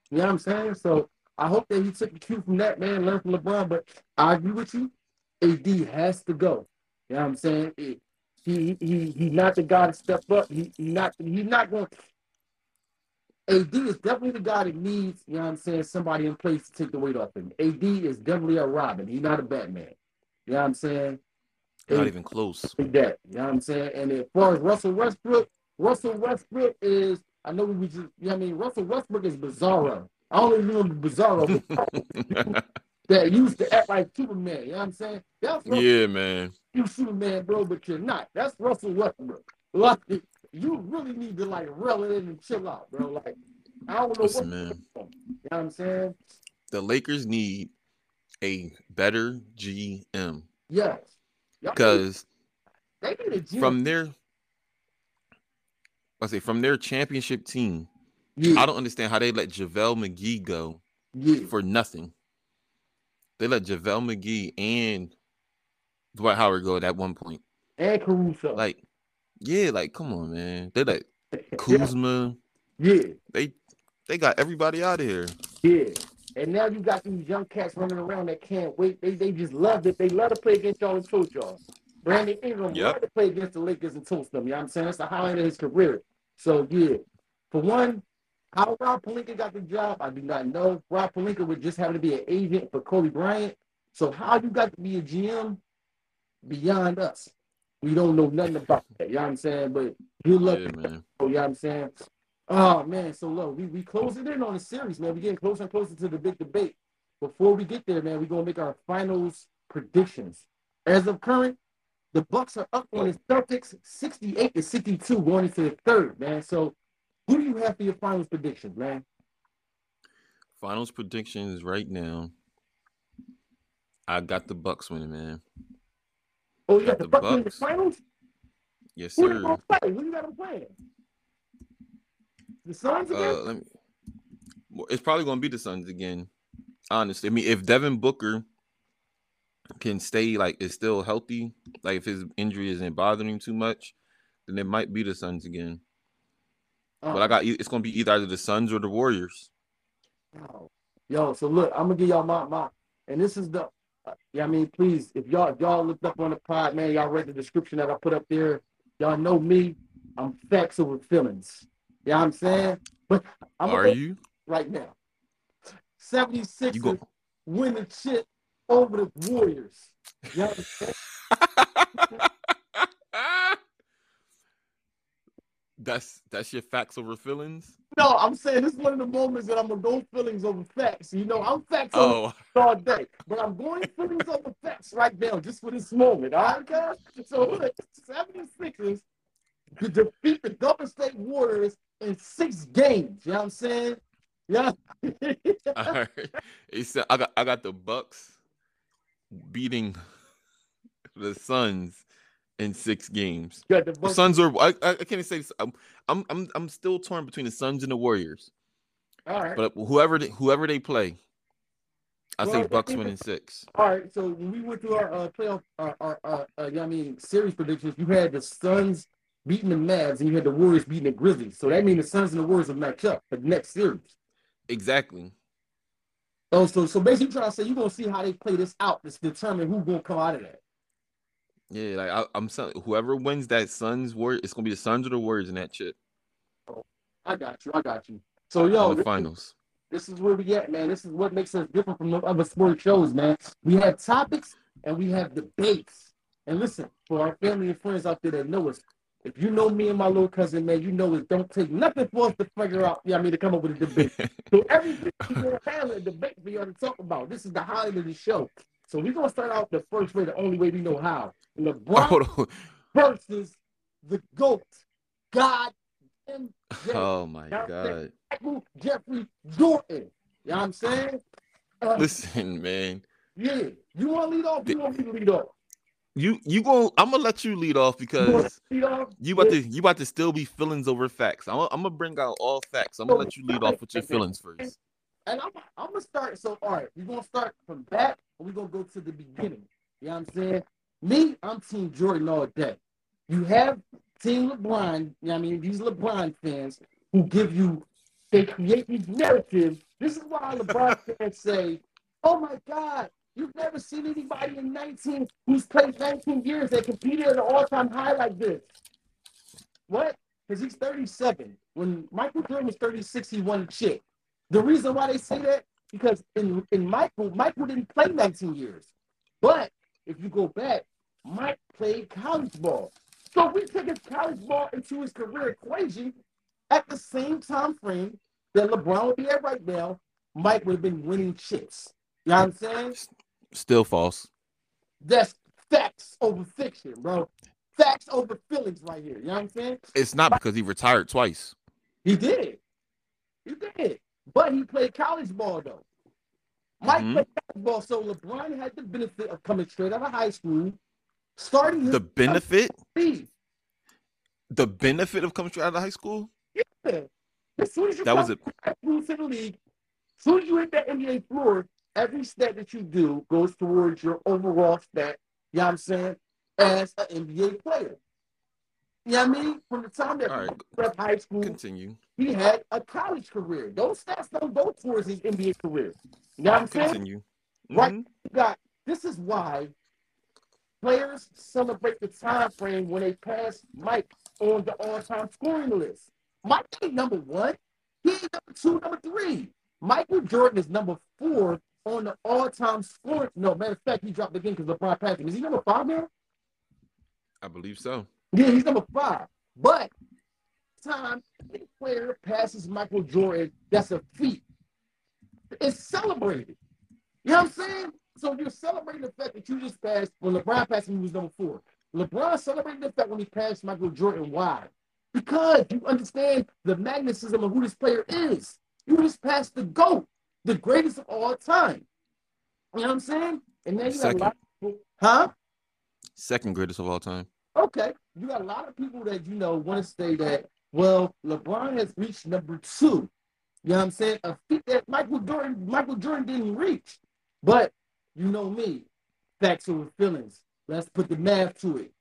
You know what I'm saying? So I hope that he took the cue from that man, learned from LeBron. But I agree with you. AD has to go. You know what I'm saying? It- he he he's not the guy to step up. He he not he's not going. To. AD is definitely the guy that needs, you know what I'm saying, somebody in place to take the weight off him. AD is definitely a Robin. He's not a Batman. You know what I'm saying? Not even close. like that. You know what I'm saying? And as far as Russell Westbrook, Russell Westbrook is, I know we just, you know what I mean? Russell Westbrook is Bizarro. I only remember Bizarro (laughs) (laughs) that used to act like Superman. You know what I'm saying? That's Russell yeah, man. you Superman, bro, but you're not. That's Russell Westbrook. Like, you really need to like reel it in and chill out, bro. Like, I don't know Listen, what man. you know what I'm saying. The Lakers need a better GM Yes, because they need a GM. from their I say from their championship team, yeah, I don't understand how they let JaVale McGee go yeah, for nothing. They let JaVale McGee and Dwight Howard go at that one point. and Caruso. Like, yeah, like come on, man. They let (laughs) yeah, Kuzma. yeah, They they got everybody out of here. yeah. And now you got these young cats running around that can't wait. They they just love it. They love to play against y'all and toast y'all. Brandon Ingram Yep. loved to play against the Lakers and toast them. You know what I'm saying? That's the highlight of his career. So yeah. For one, how Rob Pelinka got the job, I do not know. Rob Pelinka would just happen to be an agent for Kobe Bryant. So how you got to be a GM beyond us? We don't know nothing about that. You know what I'm saying? But good luck Yeah, man. Oh, you know what I'm saying? Oh man, so look, we we closing in on the series, man. We getting closer and closer to the big debate. Before we get there, man, we gonna make our finals predictions. As of current, the Bucks are up on the Celtics 68 to 62 going into the third, man. So who do you have for your finals predictions, man? Finals predictions right now. I got the Bucks winning, man. Oh, you got, Got the the Bucks in the finals? Yes, Who sir. gonna play? Who you got them playing? The Suns again? Uh, let me. It's probably going to be the Suns again. Honestly, I mean, if Devin Booker can stay like is still healthy, like if his injury isn't bothering him too much, then it might be the Suns again. Uh, But I got it's to be either the Suns or the Warriors. Yo, yo, so look, I'm gonna give y'all my my, and this is the, uh, yeah, I mean, please, if y'all if y'all looked up on the pod, man, y'all read the description that I put up there. Y'all know me, I'm facts over feelings. You know I'm saying? But I'm Are gonna you? right now. 76 You go. win the shit over the Warriors. You know (laughs) what I'm saying? That's that's your facts over feelings. No, I'm saying this is one of the moments that I'm gonna go feelings over facts. You know, I'm facts over Oh, (laughs) all day. But I'm going feelings over facts right now, just for this moment. All right, guys? So look, 76ers to defeat the Golden State Warriors in six games. You know what I'm saying? Yeah. (laughs) all right. He said I got I got the Bucks beating (laughs) the Suns in six games. Got the The Suns are. I, I I can't even say. this- I'm, I'm I'm I'm still torn between the Suns and the Warriors. all right. But whoever they, whoever they play, I Well, say Bucks winning six. All right, so when we went through our uh, playoff, our, our, our uh, you I mean, series predictions, you had the Suns beating the Mavs and you had the Warriors beating the Grizzlies. So that means the Suns and the Warriors will match up for the next series. Exactly. Oh, so so basically, trying to say you're gonna see how they play this out to determine who's gonna come out of that. Yeah, like I, I'm saying, whoever wins that Suns word, it's gonna be the Suns or the Warriors in that shit. I got you, I got you. So yo, this, finals. this is where we at, man. This is what makes us different from the other sports shows, man. We have topics and we have debates. And listen, for our family and friends out there that know us, if you know me and my little cousin, man, you know it don't take nothing for us to figure out, yeah, I mean, to come up with a debate. So every (laughs) week we're gonna have a debate for y'all to talk about. This is the highlight of the show. So we're gonna start out the first way, the only way we know how. LeBron versus the GOAT, God Oh my god. Michael Jeffrey Jordan. You know what I'm saying? Uh, Listen, man. yeah. You want to lead off? You want me to lead off? You you go. I'm gonna let you lead off You because lead off? you about Yeah. to you about to still be feelings over facts. I'm, I'm gonna bring out all facts. I'm gonna let you lead off with your feelings first. And I'm, I'm gonna start. So, all right, we're gonna start from back, and we're gonna go to the beginning. You know what I'm saying? Me, I'm Team Jordan all day. You have Team LeBron. You know what I mean? These LeBron fans who give you, they create these narratives. This is why LeBron (laughs) fans say, "Oh my God, you've never seen anybody in 19 who's played 19 years that competed at an all-time high like this." What? Because he's 37. When Michael Jordan was 36, he won a chip. The reason why they say that because in in Michael, Michael didn't play 19 years. But if you go back, Mike played college ball. So we take his college ball into his career equation at the same time frame that LeBron would be at right now, Mike would have been winning chips. You know what I'm saying? Still false. That's facts over fiction, bro. Facts over feelings right here. You know what I'm saying? It's not because he retired twice. He did. He did. But he played college ball though. Mike Mhm. played college ball, so LeBron had the benefit of coming straight out of high school, starting his The benefit, the benefit of coming straight out of high school. Yeah. As soon as you That was it. school to the league, as soon as you hit that NBA floor, every step that you do goes towards your overall stat, you know what I'm saying, as an NBA player. You know what I mean? From the time that right. left high school, Continue. he had a college career. Those stats don't go towards his NBA career. You know what I'm saying? Continue. Right. Mhm. You got this is why players celebrate the time frame when they pass Mike on the all-time scoring list. Mike ain't number one. He ain't number two, number three. Michael Jordan is number four on the all-time scoring. No, matter of fact, he dropped again because LeBron passed him. Is he number five now? I believe so. Yeah, he's number five. But time any player passes Michael Jordan, that's a feat. It's celebrated. You know what I'm saying? so you're celebrating the fact that you just passed when LeBron passed him, he was number four. LeBron celebrated the fact when he passed Michael Jordan. Why? Because you understand the magnetism of who this player is. You just passed the GOAT, the greatest of all time. You know what I'm saying? And then you got a lot of people, huh? Second greatest of all time. Okay. You got a lot of people that you know want to say that, well, LeBron has reached number two. You know what I'm saying? A feat that Michael Jordan, Michael Jordan didn't reach. But you know me, over feelings. Let's put the math to it.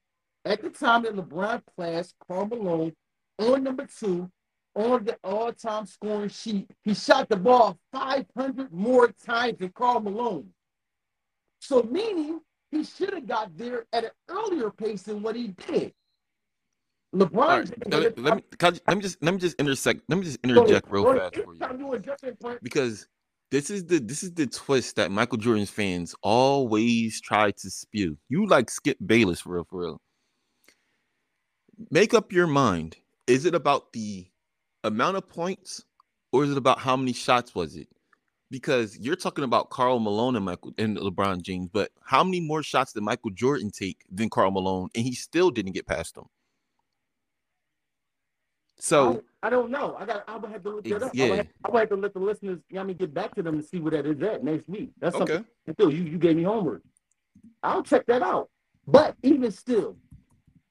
At the time that LeBron passed Karl Malone on number two on the all-time scoring sheet, he shot the ball 500 more times than Karl Malone. So meaning he should have got there at an earlier pace than what he did. LeBron. Right. Let, let, me, let me just let me just intersect. Let me just interject real fast for you because this is the this is the twist that Michael Jordan's fans always try to spew. You like Skip Bayless for real, for real. Make up your mind. Is it about the amount of points, or is it about how many shots was it? Because you're talking about Karl Malone and Michael and LeBron James, but how many more shots did Michael Jordan take than Karl Malone, and he still didn't get past them? So I, I, don't know. I got. I would have to look that up. Yeah. I would, have, I would have to let the listeners. You know, I mean, get back to them and see where that is at next week. That's okay. something. Still, you you gave me homework. I'll check that out. But even still,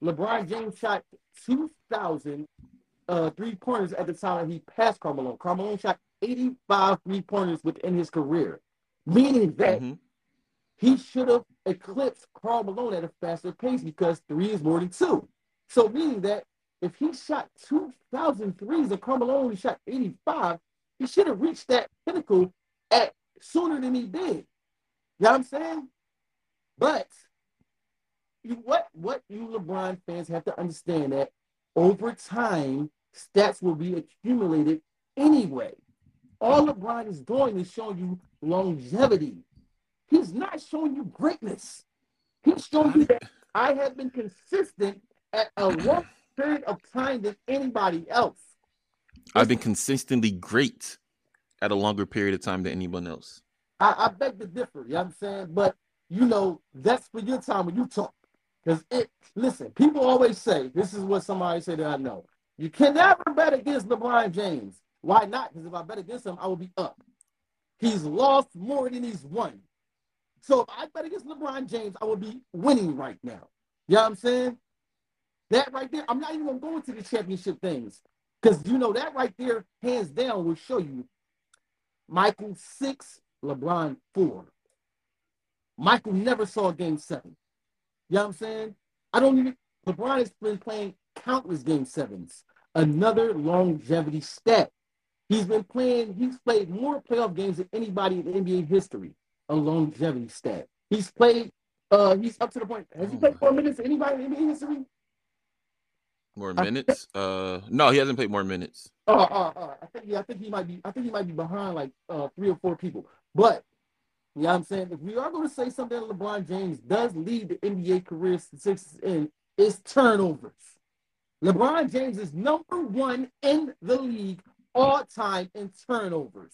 LeBron James shot two thousand uh, three pointers at the time he passed Carmelo. Carmelo shot 85 three pointers within his career, meaning that mm-hmm. he should have eclipsed Karl Malone at a faster pace because three is more than two. So meaning that if he shot 2,000 threes and Carmelo only shot 85, he should have reached that pinnacle at sooner than he did. You know what I'm saying? But you, what what you LeBron fans have to understand that over time, stats will be accumulated anyway. All LeBron is doing is showing you longevity. He's not showing you greatness. He's showing you that I have been consistent at a long period of time than anybody else. I've been consistently great at a longer period of time than anyone else. I, I beg to differ, you know what I'm saying? But you know, that's for your time when you talk. Because it listen, people always say, this is what somebody said that I know. You can never bet against LeBron James. Why not? Because if I bet against him, I will be up. He's lost more than he's won. So if I bet against LeBron James, I will be winning right now. You know what I'm saying? That right there, I'm not even gonna go into the championship things because you know that right there, hands down, will show you Michael six, LeBron four. Michael never saw a game seven. You know what I'm saying? I don't even. LeBron has been playing countless game sevens. Another longevity stat. He's been playing. He's played more playoff games than anybody in NBA history. A longevity stat. He's played. Uh, he's up to the point. Has he played four minutes than anybody in NBA history? More minutes? Uh, no, he hasn't played more minutes. Oh, uh, uh, I think yeah, I think he might be. I think he might be behind like uh three or four people. But you know what I'm saying? If we are going to say something that LeBron James does lead the NBA career statistics in, is turnovers. LeBron James is number one in the league all time in turnovers.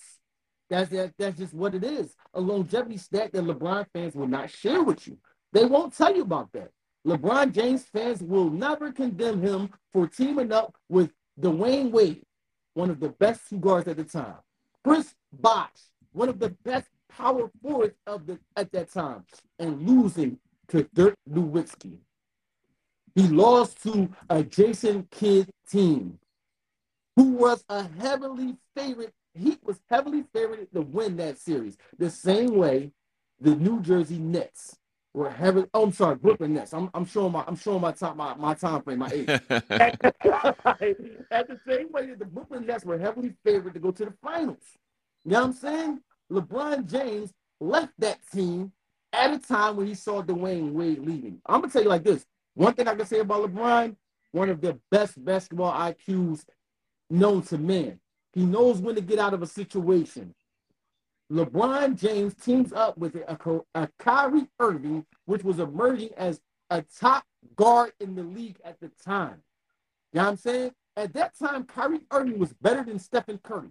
That's that, that's just what it is. A longevity stat that LeBron fans will not share with you. They won't tell you about that. LeBron James fans will never condemn him for teaming up with Dwyane Wade, one of the best two guards at the time. Chris Bosh, one of the best power forwards of the at that time, and losing to Dirk Nowitzki. He lost to a Jason Kidd team, who was a heavily favorite. He was heavily favored to win that series. The same way the New Jersey Nets were heavily. Oh, I'm sorry, Brooklyn Nets. I'm, I'm showing my I'm showing my time my, my time frame my age. at, (laughs) at the same way that the Brooklyn Nets were heavily favored to go to the finals. You know what I'm saying? LeBron James left that team at a time when he saw Dwyane Wade leaving. I'm gonna tell you like this: one thing I can say about LeBron, one of the best basketball IQs known to man. He knows when to get out of a situation. LeBron James teams up with a, a Kyrie Irving, which was emerging as a top guard in the league at the time. You know what I'm saying? At that time, Kyrie Irving was better than Stephen Curry.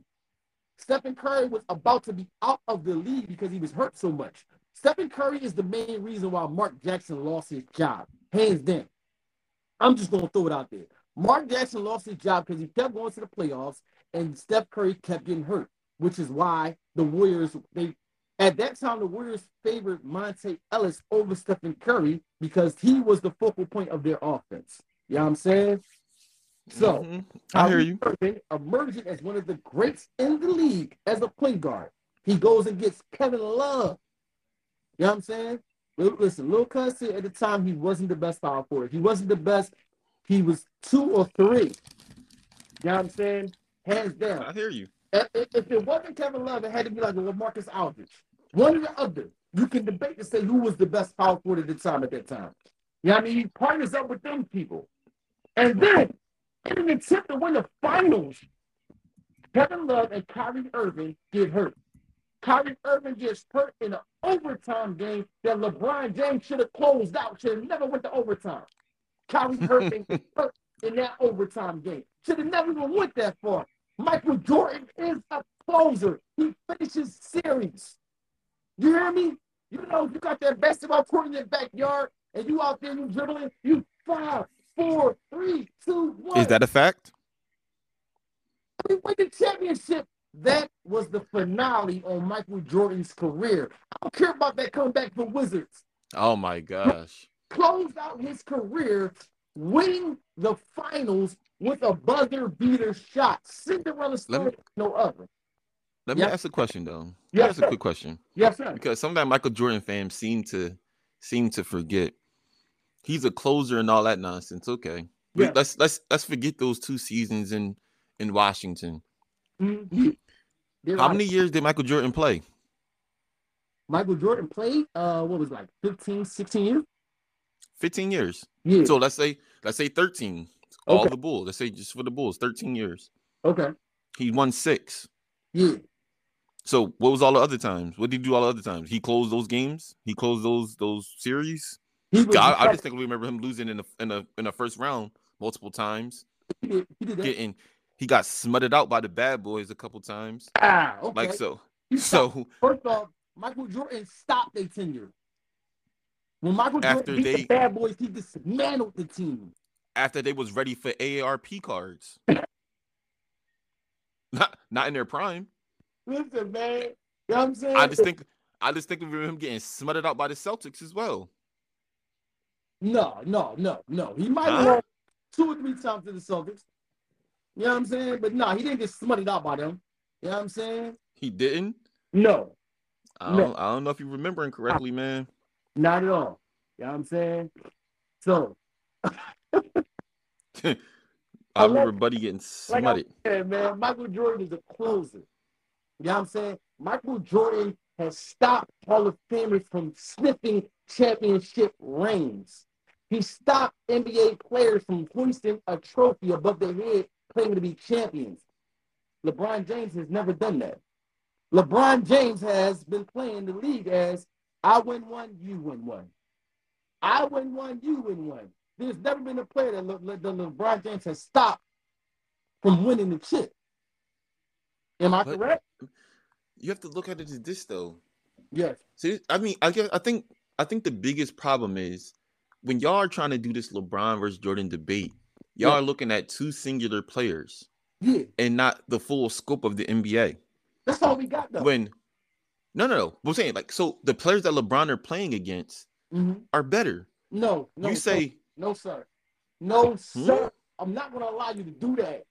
Stephen Curry was about to be out of the league because he was hurt so much. Stephen Curry is the main reason why Mark Jackson lost his job, hands down. I'm just gonna throw it out there. Mark Jackson lost his job because he kept going to the playoffs, and Steph Curry kept getting hurt, which is why the Warriors they at that time the Warriors favored Monta Ellis over Stephen Curry because he was the focal point of their offense. You know what I'm saying? So Mhm. I hear you. Irving, emerging as one of the greats in the league as a point guard. He goes and gets Kevin Love. You know what I'm saying? Listen, Lil Cuz at the time he wasn't the best power forward. He wasn't the best. He was two or three. You know what I'm saying? Hands down. I hear you. If, it wasn't Kevin Love, it had to be like Lamarcus Aldridge. One or the other. You can debate to say who was the best power forward at the time at that time. You know what I mean? He partners up with them people. And then, in an attempt to win the finals, Kevin Love and Kyrie Irving get hurt. Kyrie Irving gets hurt in an overtime game that LeBron James should have closed out, should have never went to overtime. Kyrie Irving hurt (laughs) in that overtime game. Should have never even went that far. Michael Jordan is a closer. He finishes series. You hear me? You know, you got that basketball court in your backyard and you out there, you dribbling, you five, four, three, two, one. Is that a fact? We win the championship. That was the finale on Michael Jordan's career. I don't care about that comeback for Wizards. Oh my gosh. Closed out his career winning the finals with a buzzer beater shot. Cinderella story, me- no other. Let me ask a question though. Yes, ask sir. a quick question. Yes, sir. Because some of that Michael Jordan fans seem to seem to forget. He's a closer and all that nonsense. Okay. Let's let's let's forget those two seasons in in Washington. Mhm. How many years did Michael Jordan play? Michael Jordan played, uh, what was it, like 15, 16 years? 15 years. Yeah. So let's say let's say 13. All Okay. the Bulls. Let's say just for the Bulls, 13 years. okay. He won six. Yeah. So what was all the other times? What did he do all the other times? He closed those games. He closed those those series. He was I, I just think we remember him losing in the in the in the first round multiple times. he did, he did. Getting he got smutted out by the bad boys a couple times. Ah, okay. Like so. He stopped- So First off, Michael Jordan stopped their tenure. When Michael After Jordan beat they- the bad boys, he dismantled the team. after they was ready for AARP cards. (laughs) not not in their prime. Listen, man. You know what I'm saying? I just think I just think of him getting smutted out by the Celtics as well. No, no, no, no. He might have lost two or three times to the Celtics. You know what I'm saying? But no, he didn't get smutted out by them. You know what I'm saying? He didn't. No, I don't, I don't know if you're remembering correctly, man. Not at all. You know what I'm saying? So, (laughs) I remember like- Buddy getting like I man, Michael Jordan is a closer. You know what I'm saying? Michael Jordan has stopped Hall of Famers from sniffing championship rings. He stopped NBA players from hoisting a trophy above their head, claiming to be champions. LeBron James has never done that. LeBron James has been playing the league as I win one, you win one. I win one, you win one. There's never been a player that, Le- Le- that LeBron James has stopped from winning the chip. Am I But- correct? You have to look at it as this though. Yes. See, I mean, I guess I think I think the biggest problem is when y'all are trying to do this LeBron versus Jordan debate, y'all Yeah. are looking at two singular players Yeah. and not the full scope of the NBA. That's all we got though. When no, no, no. I'm saying like so the players that LeBron are playing against Mhm. are better. No, no. you say no, sir. No, Hmm? sir. I'm not gonna allow you to do that.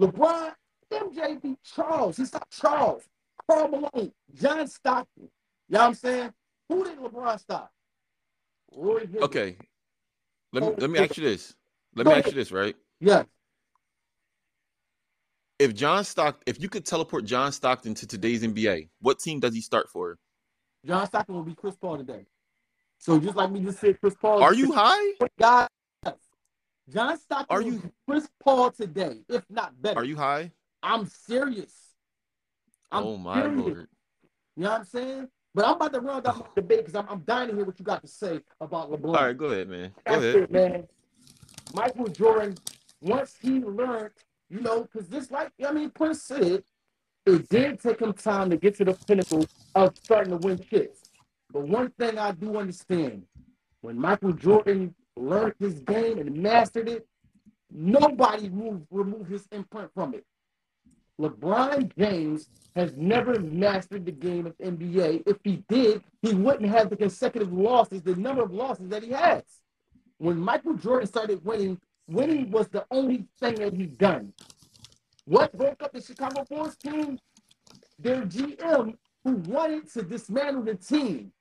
LeBron, MJ beat Charles. He stopped Charles, Karl Malone, John Stockton. You know what I'm saying? Who did LeBron stop? Roy Hibbert. okay. Let me let me ask you this. Let Go me ask you this, right? Yes. If John Stockton, if you could teleport John Stockton to today's NBA, what team does he start for? John Stockton will be Chris Paul today. So just like me just said, Chris Paul. Are you high? guys? John Stockton Are you- Chris Paul today, if not better. Are you high? I'm serious. I'm oh my serious. lord. You know what I'm saying? But I'm about to run down my debate because I'm, I'm dying to hear what you got to say about LeBron. All right, go ahead, man. Go That's ahead. it, man. Michael Jordan, once he learned, you know, because this, like, I mean, Prince said, it did take him time to get to the pinnacle of starting to win chips. But one thing I do understand when Michael Jordan learned his game and mastered it, nobody moved, removed his imprint from it. LeBron James has never mastered the game of NBA. If he did, he wouldn't have the consecutive losses, the number of losses that he has. When Michael Jordan started winning, winning was the only thing that he done. What broke up the Chicago Bulls team? Their GM who wanted to dismantle the team.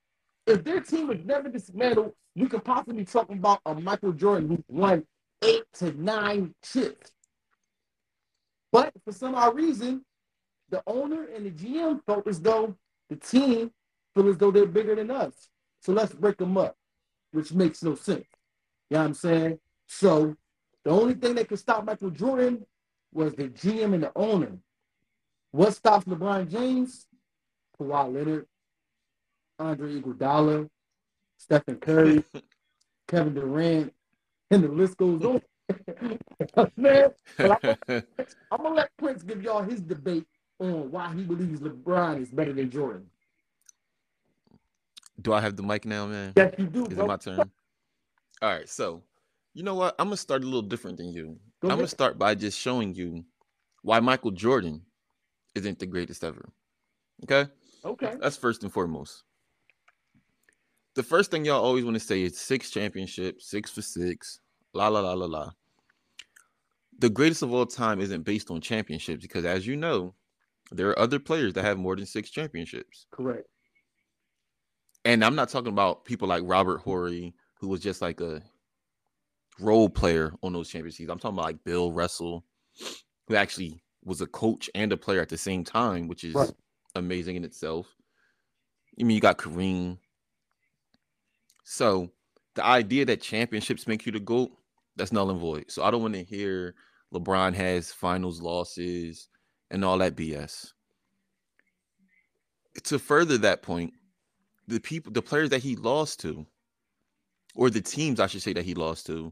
If their team was never dismantled, we could possibly talk about a Michael Jordan who won eight to nine chips. But for some odd reason, the owner and the GM felt as though the team feel as though they're bigger than us. So let's break them up, which makes no sense. You know what I'm saying? So the only thing that could stop Michael Jordan was the GM and the owner. What stops LeBron James? Kawhi Leonard, Andre Iguodala, Stephen Curry, (laughs) Kevin Durant, and the list goes on. (laughs) Man, (laughs) I'm, gonna let Prince give y'all his debate on why he believes LeBron is better than Jordan. Do I have the mic now, man? Yes, you do, Is bro. it my turn? All right, so you know what? I'm gonna start a little different than you. Go I'm gonna start by just showing you why Michael Jordan isn't the greatest ever. Okay, Okay. that's first and foremost. The first thing y'all always want to say is six championships, six for six, la la la la la. The greatest of all time isn't based on championships because, as you know, there are other players that have more than six championships. Correct. And I'm not talking about people like Robert Horry, who was just like a role player on those championships. I'm talking about like Bill Russell, who actually was a coach and a player at the same time, which is Right. amazing in itself. I mean, you got Kareem. So the idea that championships make you the GOAT, that's null and void. So I don't want to hear LeBron has finals losses and all that BS. To further that point, the people, the players that he lost to, or the teams, I should say, that he lost to,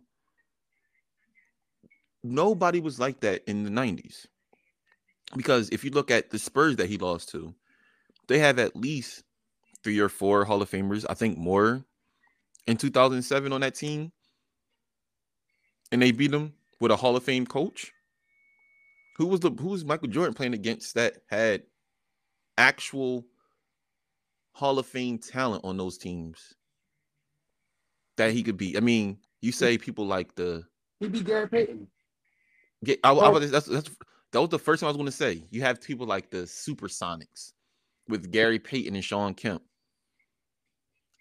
nobody was like that in the 90s. Because if you look at the Spurs that he lost to, they have at least three or four Hall of Famers, I think more in 2007 on that team. And they beat them with a Hall of Fame coach. Who was the who was Michael Jordan playing against that had actual Hall of Fame talent on those teams that he could beat? I mean, you say people like the He beat Gary Payton. Yeah, I, I, that's, that's that was the first thing I was going to say. You have people like the Supersonics with Gary Payton and Shawn Kemp.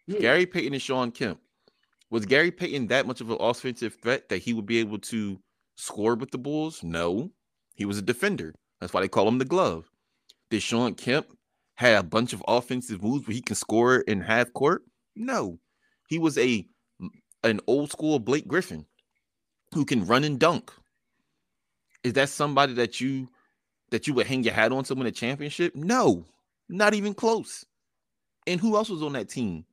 Yeah. Gary Payton and Shawn Kemp. Was Gary Payton that much of an offensive threat that he would be able to score with the Bulls? No. He was a defender. That's why they call him the glove. Did Shawn Kemp have a bunch of offensive moves where he can score in half court? No. He was a an old school Blake Griffin who can run and dunk. Is that somebody that you that you would hang your hat on to win a championship? No, not even close. And who else was on that team?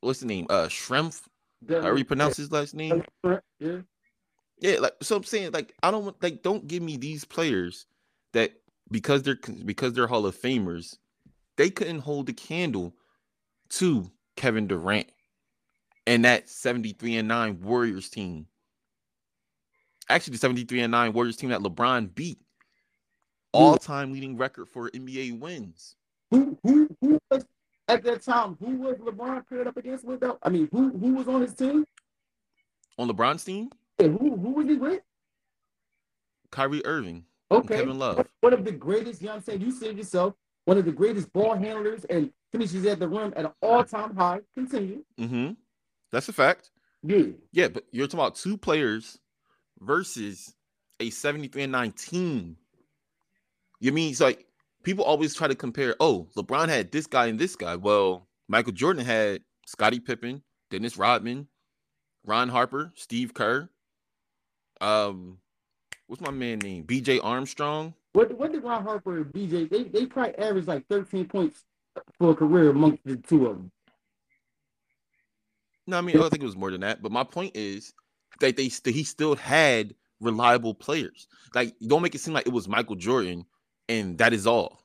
What's the name? Uh Schrempf. How you pronounce his last name? Yeah. Yeah, like so I'm saying, like I don't like don't give me these players that because they're because they're Hall of Famers, they couldn't hold the candle to Kevin Durant and that 73 and 9 Warriors team. Actually, the 73 and 9 Warriors team that LeBron beat. All-time leading record for NBA wins. Who who who was at that time? Who was LeBron paired up against with? That? I mean, who who was on his team? On LeBron's team, And who who was he with? Kyrie Irving, Okay. Kevin Love. One of the greatest, you know what I'm saying? You said yourself, one of the greatest ball handlers and finishes at the rim at an all-time high. Continue. Mm-hmm. That's a fact. Yeah. Yeah, but you're talking about two players versus a 73 and 9 team. You mean it's like people always try to compare, oh, LeBron had this guy and this guy. Well, Michael Jordan had Scottie Pippen, Dennis Rodman, Ron Harper, Steve Kerr. Um, what's my man name? BJ Armstrong. What what did Ron Harper and BJ? They they probably averaged like 13 points for a career amongst the two of them. No, I mean, I think it was more than that. But my point is that they st- he still had reliable players. Like, don't make it seem like it was Michael Jordan and that is all.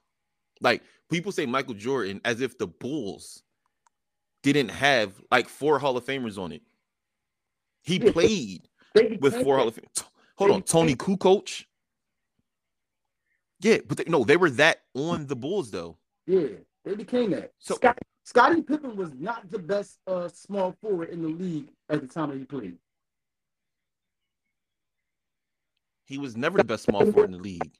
Like people say Michael Jordan as if the Bulls didn't have like four Hall of Famers on it. He played (laughs) with four Hall of Famers. Hold on, Toni Kukoc. Yeah, but they, no, they were that on the Bulls though. Yeah, they became that. So- Scott, Scottie Pippen was not the best uh, small forward in the league at the time that he played. He was never the best small forward in the league.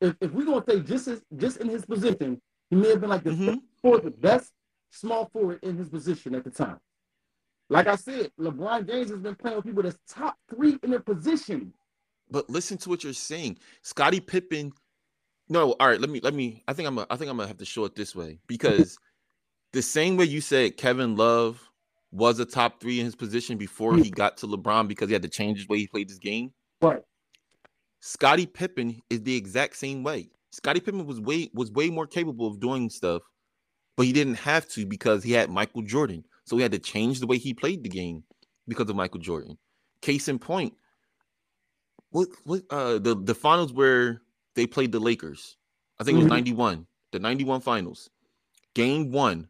If, if we're gonna say just as, just in his position, he may have been like the Mhm. fourth the best small forward in his position at the time. Like I said, LeBron James has been playing with people that's top three in their position. But listen to what you're saying. Scottie Pippen. No, all right. Let me let me. I think I'm. A, I think I'm gonna have to show it this way because (laughs) the same way you said Kevin Love was a top three in his position before he got to LeBron because he had to change his way he played this game. But Scottie Pippen is the exact same way. Scottie Pippen was way was way more capable of doing stuff, but he didn't have to because he had Michael Jordan. So he had to change the way he played the game because of Michael Jordan. Case in point, what what uh the the finals where they played the Lakers. I think it was Mhm. 91, the 91 finals. Game 1,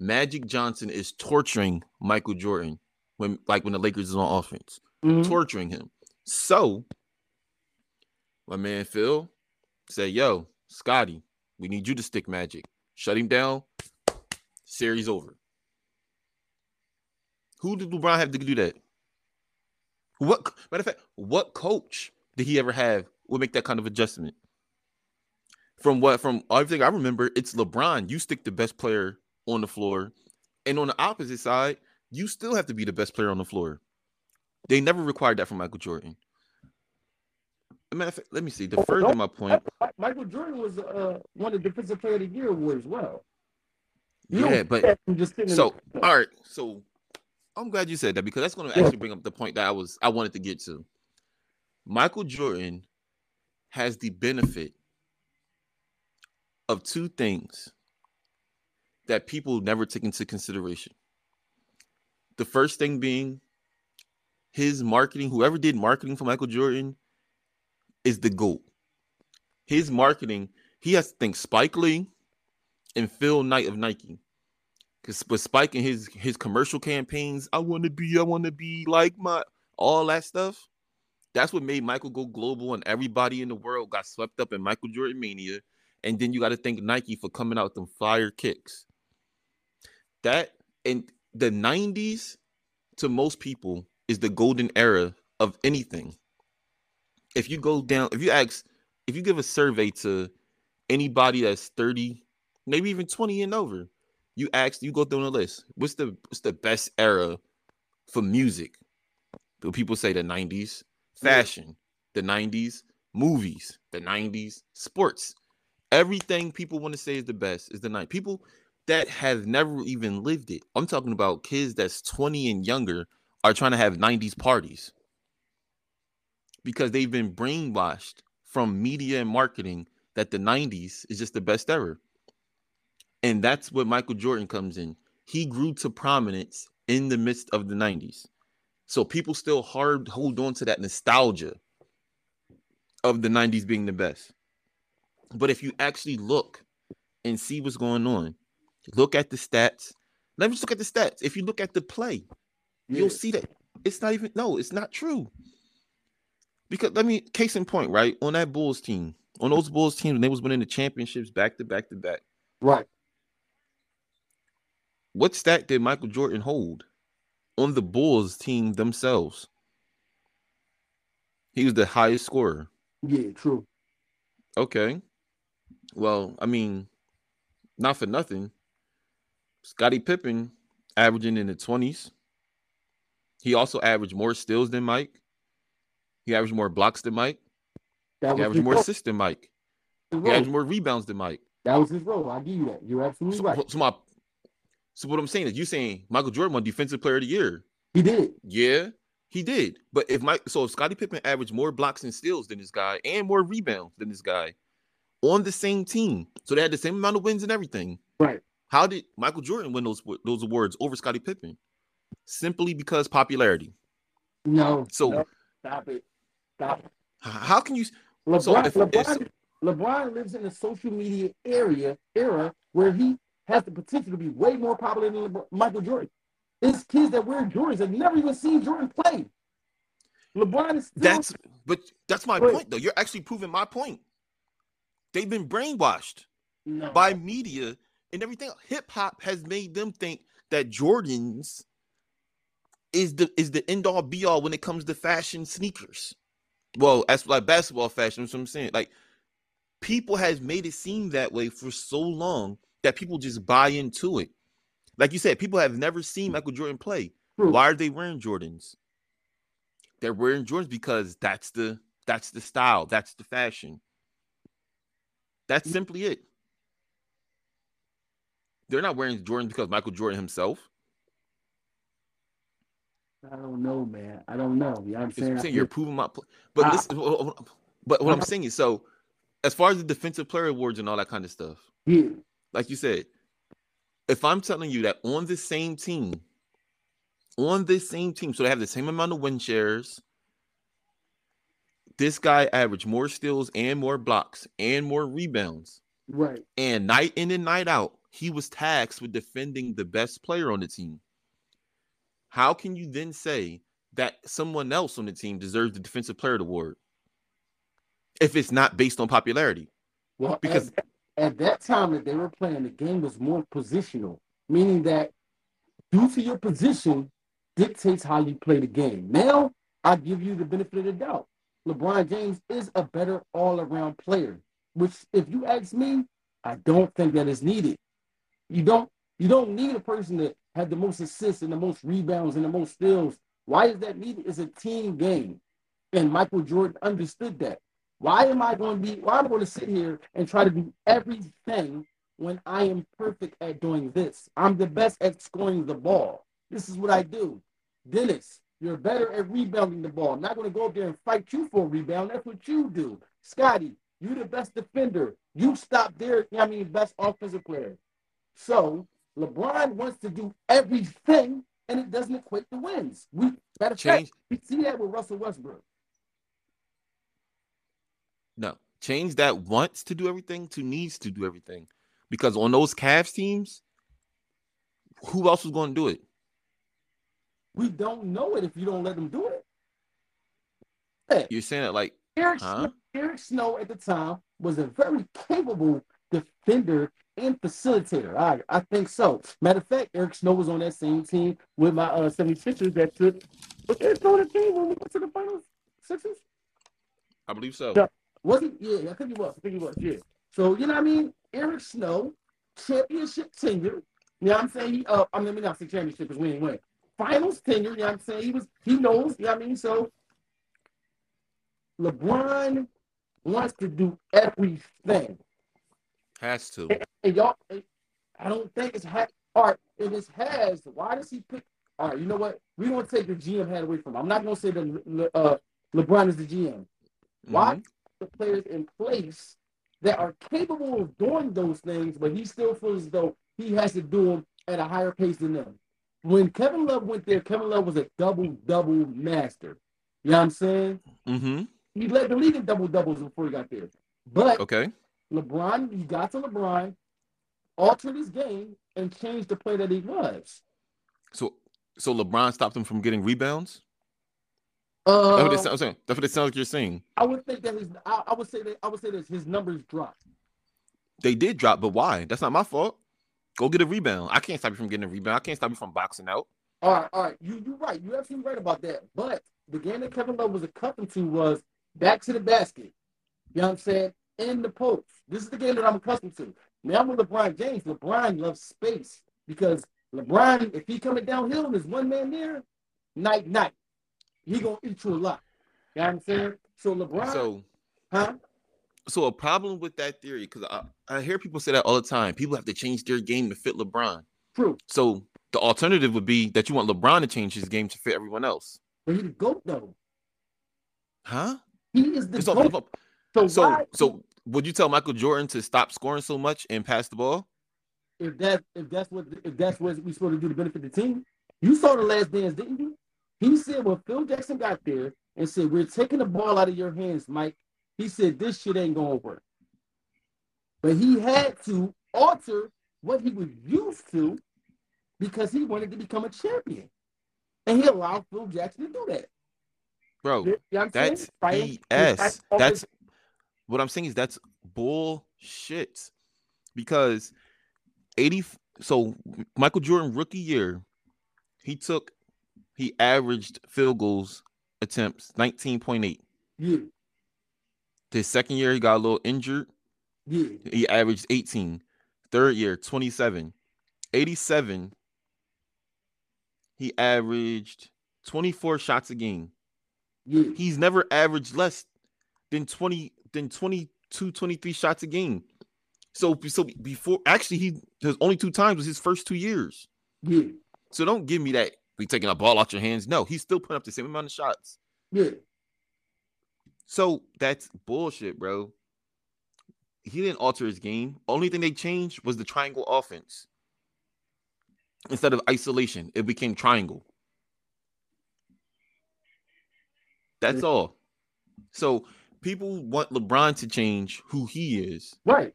Magic Johnson is torturing Michael Jordan when like when the Lakers is on offense mhm, torturing him. So my man Phil said, Yo, Scottie, we need you to stick magic. Shut him down. Series over. Who did LeBron have to do that? What matter of fact, what coach did he ever have would make that kind of adjustment? From what from everything I remember, it's LeBron. You stick the best player on the floor. And on the opposite side, you still have to be the best player on the floor. They never required that from Michael Jordan. Matter of fact, let me see. To further my point, Michael Jordan was uh, won the Defensive Player of the Year award as well. You yeah, but just so the- all right. So I'm glad you said that because that's going to actually bring up the point that I was I wanted to get to. Michael Jordan has the benefit of two things that people never take into consideration. The first thing being his marketing, whoever did marketing for Michael Jordan is the GOAT. His marketing, he has to think Spike Lee and Phil Knight of Nike. Because with Spike and his his commercial campaigns, I want to be, I want to be like my all that stuff. That's what made Michael go global, and everybody in the world got swept up in Michael Jordan mania. And then you got to thank Nike for coming out with them fire kicks. That and the 90s to most people is the golden era of anything. If you go down, if you ask, if you give a survey to anybody that's 30, maybe even 20 and over, you ask, you go through the list. What's the what's the best era for music? Do people say the 90s? Fashion, the 90s, movies, the 90s, sports. Everything people want to say is the best is the night. People that have never even lived it. I'm talking about kids that's 20 and younger are trying to have 90s parties because they've been brainwashed from media and marketing that the 90s is just the best ever. And that's what Michael Jordan comes in. He grew to prominence in the midst of the 90s. So people still hard hold on to that nostalgia of the 90s being the best. But if you actually look and see what's going on, look at the stats. Let me just look at the stats. If you look at the play, Yeah. you'll see that it's not even no, it's not true. Because let me case in point, right? On that Bulls team, on those Bulls teams, when they was winning the championships back to back to back. right. What stat did Michael Jordan hold on the Bulls team themselves? He was the highest scorer. Yeah, true. Okay. Well, I mean, not for nothing. Scottie Pippen averaging in the 20s. He also averaged more steals than Mike. He averaged more blocks than Mike. That He averaged more assists than Mike. He averaged more rebounds than Mike. That was his role. I give you that. You're absolutely So, right. so my so what I'm saying is you saying Michael Jordan won defensive player of the year. He did. Yeah, he did. But if Mike so if Scottie Pippen averaged more blocks and steals than this guy and more rebounds than this guy on the same team, so they had the same amount of wins and everything. Right. How did Michael Jordan win those those awards over Scottie Pippen? Simply because popularity. No. So no, stop it. Stop how can you LeBron, So if- if so- LeBron lives in a social media area era where he has the potential to be way more popular than LeBron, Michael Jordan. It's kids that wear Jordans have never even seen Jordan play. LeBron is still, That's but that's my Wait. point though. You're actually proving my point. They've been brainwashed no. by media and everything. Hip hop has made them think that Jordans is the is the end all be all when it comes to fashion sneakers. Well, as like basketball fashion, that's what I'm saying. Like people has made it seem that way for so long that people just buy into it. Like you said, people have never seen Michael Jordan play. Why are they wearing Jordans? They're wearing Jordans because that's the that's the style, that's the fashion. That's mm. simply it. They're not wearing Jordans because Michael Jordan himself. I don't know, man. I don't know. You know what I'm saying? I'm saying you're proving my point. But I- listen, but what I'm uh-huh. saying is so as far as the defensive player awards and all that kind of stuff, yeah. like you said, if I'm telling you that on the same team, on this same team, so they have the same amount of win shares, this guy averaged more steals and more blocks and more rebounds. Right. And night in and night out, he was tasked with defending the best player on the team. How can you then say that someone else on the team deserves the defensive player award if it's not based on popularity? Well, Because- at, at that time that they were playing, the game was more positional, meaning that due to your position dictates how you play the game. Now, I give you the benefit of the doubt. LeBron James is a better all-around player, which, if you ask me, I don't think that is needed. You don't you don't need a person that had the most assists and the most rebounds and the most steals. Why is that needed? It's a team game. And Michael Jordan understood that. Why am I going to be, why am I going to sit here and try to do everything when I am perfect at doing this? I'm the best at scoring the ball. This is what I do. Dennis, you're better at rebounding the ball. I'm not going to go up there and fight you for a rebound. That's what you do. Scottie, you're the best defender. You stop there. I mean, best offensive player. So LeBron wants to do everything, and it doesn't equate to wins. We matter of fact, Change we see that with Russell Westbrook. no change that wants to do everything to needs to do everything. Because on those Cavs teams, who else was going to do it? We don't know it if you don't let them do it. Hey, You're saying it like Eric, Huh? Snow, Eric Snow at the time was a very capable defender and facilitator. I, I think so. Matter of fact, Eric Snow was on that same team with my uh, 76ers that took. Was Eric Snow on the team when we went to the finals? Sixers? I believe so. Yeah. Was he? Yeah, I think he was. I think he was. Yeah. So you know what I mean? Eric Snow, championship tenure. You know what I'm saying? He, uh, I mean, not say championship because we ain't win. Finals tenure. You know what I'm saying? He was. He knows. You know what I mean? So LeBron wants to do everything, Has to. and y'all. I don't think it's ha- all right. If it's has, why does he pick? All right, you know what? We gonna take the GM hat away from him. I'm not gonna say that Le- uh, LeBron is the GM. Why Mhm. the players in place that are capable of doing those things, but he still feels as though he has to do them at a higher pace than them. When Kevin Love went there, Kevin Love was a double double master. You know what I'm saying? Mm-hmm. He led the league in double doubles before he got there. But Okay. LeBron, he got to LeBron, altered his game, and changed the play that he was. So so LeBron stopped him from getting rebounds? That's what it Uh, sounds saying. That's what it sounds like you're saying. I would think that his, I, I would say that I would say that his numbers dropped. They did drop, but why? That's not my fault. Go get a rebound. I can't stop you from getting a rebound. I can't stop you from boxing out. All right, all right. You you're right. You're absolutely right about that. But the game that Kevin Love was accustomed to was back to the basket. You know what I'm saying? In the post. This is the game that I'm accustomed to. Now with LeBron James, LeBron loves space because LeBron, if he coming downhill and there's one man there, night night, he gonna eat you a lot. You know what I'm saying? So LeBron, So huh? so a problem with that theory, because I, I hear people say that all the time. People have to change their game to fit LeBron. True. So the alternative would be that you want LeBron to change his game to fit everyone else. But he's the GOAT though. Huh? He is the It's all- GOAT. So, So why, so would you tell Michael Jordan to stop scoring so much and pass the ball? if that if that's what if that's what we supposed to do to benefit the team, you saw the last dance, didn't you? He said when Phil Jackson got there and said, We're taking the ball out of your hands, Mike. He said, This shit ain't gonna work. But he had to alter what he was used to because he wanted to become a champion. And he allowed Phil Jackson to do that. bro. You know saying? That's Fighting- BS. That's what I'm saying is that's bullshit. Because 80 so Michael Jordan rookie year, he took he averaged field goals attempts 19.8. Yeah, His second year he got a little injured. yeah, He averaged 18. Third year 27. 87 he averaged 24 shots a game. yeah. he's never averaged less than 20 than 22 23 shots a game. So so before actually he his only two times was his first two years. Yeah, so don't give me that. We taking a ball out your hands. No he's still putting up the same amount of shots. Yeah. so that's bullshit bro. He didn't alter his game. Only thing they changed was the triangle offense instead of isolation. It became triangle. That's all. So people want lebron to change who he is Right.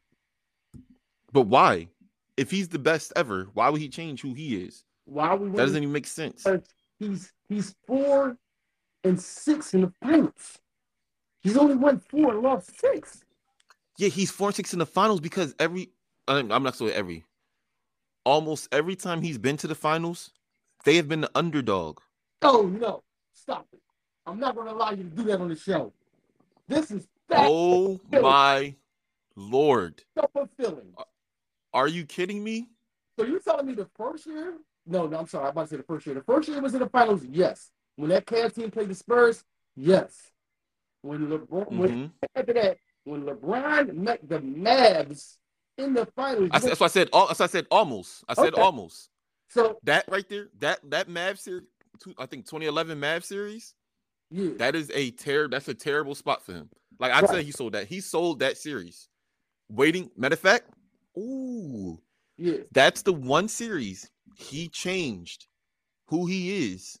but why if he's the best ever why would he change who he is Why we that doesn't even make sense he's he's four and six in the finals. He's only won four and lost six. Yeah, he's four and six in the finals because every I'm I'm not saying every, almost every time he's been to the finals, they have been the underdog. Oh no, stop it. I'm not gonna allow you to do that on the show. This is Oh my lord, fulfilling. are you kidding me? So you're telling me the first year? No, no, I'm sorry. I'm about to say the first year. The first year was in the finals, yes. When that Cavs team played the Spurs, yes. When LeBron, when Mhm. after that, when LeBron met the Mavs in the finals, I, that's why I said. al- That's why I said almost. I said Okay. almost. so That right there, that that Mavs series, I think 2011 Mavs series. Yeah, That is a ter- That's a terrible spot for him. Like I said, Right. he sold that. He sold that series. Waiting. Matter of fact, ooh, yeah, that's the one series he changed who he is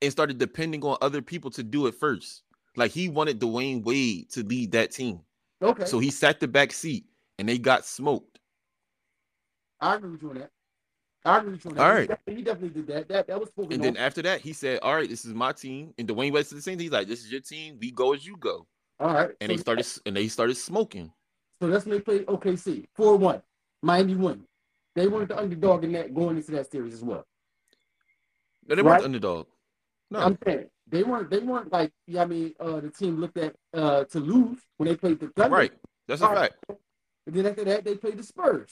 and started depending on other people to do it first. Like he wanted Dwyane Wade to lead that team. okay. So he sat the back seat and they got smoked. I agree with you on that. I agree with you on that. All He right. definitely- He definitely did that. That that was And then on. after that, he said, All right, this is my team. And Dwyane Wade said the same thing. He's like, This is your team. We go as you go. All right. And so, they started and they started smoking. So that's when they played OKC. 4 1. Miami won. They weren't the underdog in that going into that series as well. No, they weren't the underdog. No. I'm saying they weren't they weren't like yeah, I mean uh the team looked at uh to lose when they played the Thunder. right. That's a All right. fact. And then after that they played the Spurs.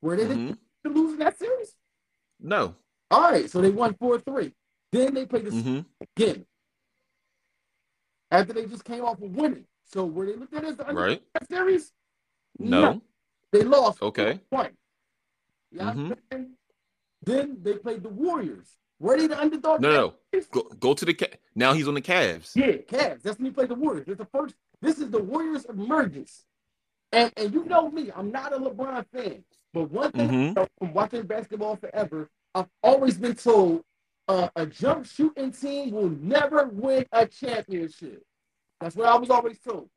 Where did they Mhm. Didn't lose that series. No. All right, so they won 4-3. Then they played the hmm again. After they just came off of winning. So were they looked at as the Right. series? No. They lost. Okay. One. Yeah. Mhm. Then they played the Warriors. Were they the underdog? No, no. Go go to the ca- now he's on the Cavs. Yeah, Cavs. That's when he played the Warriors. It's the first. This is the Warriors emergence. And and you know me, I'm not a LeBron fan. But one thing Mhm. Know from watching basketball forever, I've always been told uh, a jump shooting team will never win a championship. That's what I was always told.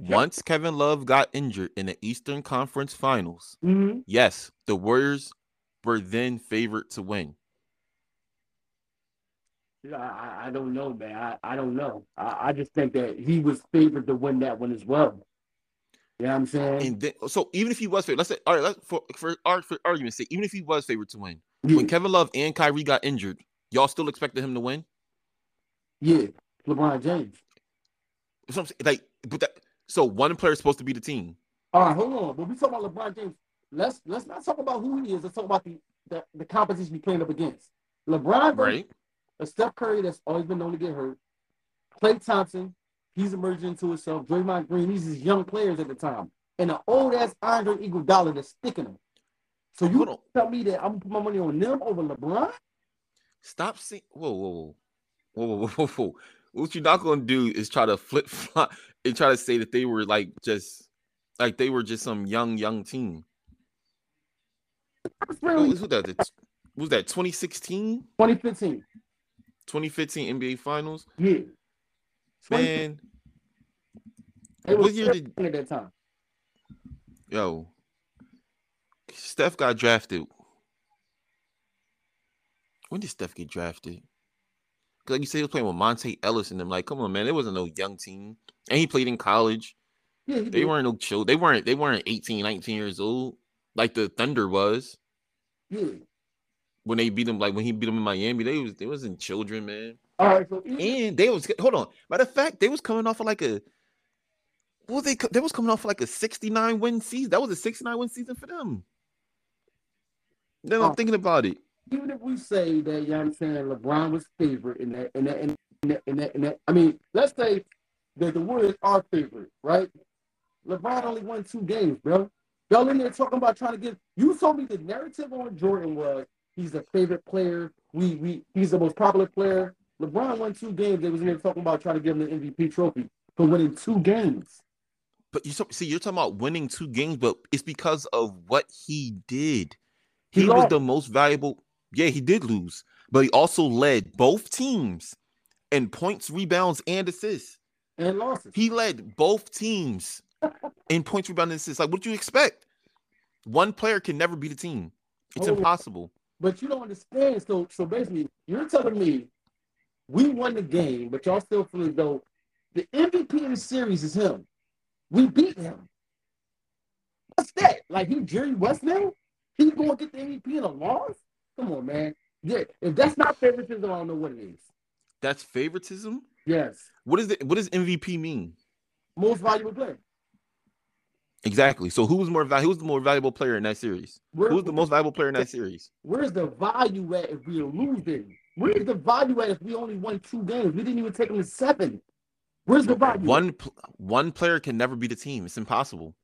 Once Kevin Love got injured in the Eastern Conference Finals, Mhm. yes, the Warriors were then favored to win. I, I, I don't know, man. I, I don't know. I, I just think that he was favored to win that one as well. You know what I'm saying? And then, so even if he was favored, let's say, all right, let's, for for, for argument's sake, even if he was favored to win, yeah, when Kevin Love and Kyrie got injured, y'all still expected him to win? yeah, LeBron James. That's what I'm saying. Like, but that so one player is supposed to be the team. All right, hold on. When we talk about LeBron James, let's let's not talk about who he is. Let's talk about the the, the competition he's playing up against. LeBron, Right? a Steph Curry that's always been known to get hurt. Klay Thompson, he's emerging into himself. Draymond Green, these is young players at the time, and the old ass Andre Iguodala that's sticking them. So you Hold on. tell me that I'm gonna put my money on them over LeBron? Stop saying whoa, whoa, whoa. Whoa, whoa, whoa, whoa. What you're not gonna do is try to flip flop and try to say that they were like just like they were just some young, young team. Really was that? Was that 2016, 2015. 2015 NBA Finals? Yeah. 2015. Man, They what was year did at that time. Yo, Steph got drafted. When did Steph get drafted? Cause like you said, he was playing with Monta Ellis and them. Like, come on, man, it wasn't no young team, and he played in college. Yeah, They did. weren't no chill. They weren't. They weren't 18, 19 years old like the Thunder was Yeah. when they beat them. Like when he beat them in Miami, they was they wasn't children, man. All right. So even, And they was hold on. Matter of fact, they was coming off of like a well, they they was coming off of like a 69 win season. That was a 69 win season for them. Then I'm Oh. thinking about it. even if we say that, you know what I'm saying, LeBron was favorite in that, in that, in that, in that, in that I mean, let's say that the Warriors are favorite, right? LeBron only won two games, bro. Y'all in there talking about trying to get. You told me the narrative on Jordan was he's a favorite player. We we he's the most popular player. LeBron won two games. They was in there talking about trying to give him the MVP trophy for winning two games. But you see, you're talking about winning two games, but it's because of what he did. He, He was the most valuable. Yeah, he did lose, but he also led both teams in points, rebounds, and assists. And losses. He led both teams (laughs) in points, rebounds, and assists. Like, what do you expect? One player can never beat a team. It's oh, on. impossible. But you don't understand. So so basically, you're telling me we won the game, but y'all still feel as though the MVP in the series is him. We beat him. What's that? Like he Jerry West now? He gonna get the MVP in a loss? Come on, man. Yeah, if that's not favoritism, I don't know what it is. That's favoritism. Yes. What is it? What does MVP mean? Most valuable player. Exactly. So who was more valuable? Who was the more valuable player in that series? Where, Who was the most valuable player in that series? Where's the value at if we're losing? Where's the value at if we only won two games? We didn't even take them to seven. Where's the value? One pl- one player can never beat a team. It's impossible.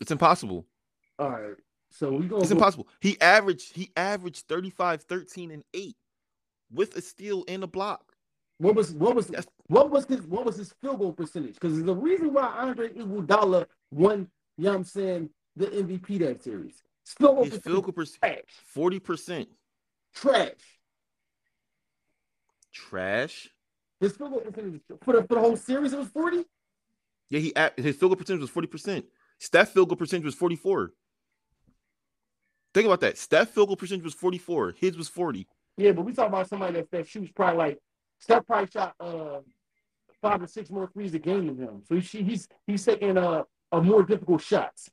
It's impossible. All right. So we gonna It's go- impossible. He averaged he averaged 35, 13, and 8 with a steal and a block. What was what was That's- what was his what was his field goal percentage? Because the reason why Andre Iguodala won, you know what I'm saying, the MVP that series. Field goal His percentage field goal percentage 40%. Trash. Trash. His field goal percentage for the, for the whole series it was 40? Yeah, he his field goal percentage was 40%. Steph field goal percentage was 44. Think about that. Steph field goal percentage was 44. His was 40. Yeah, but we talking about somebody that, that shoots probably like Steph probably shot uh five or six more threes a game than him. So he, he's he's taking uh, a more difficult shots.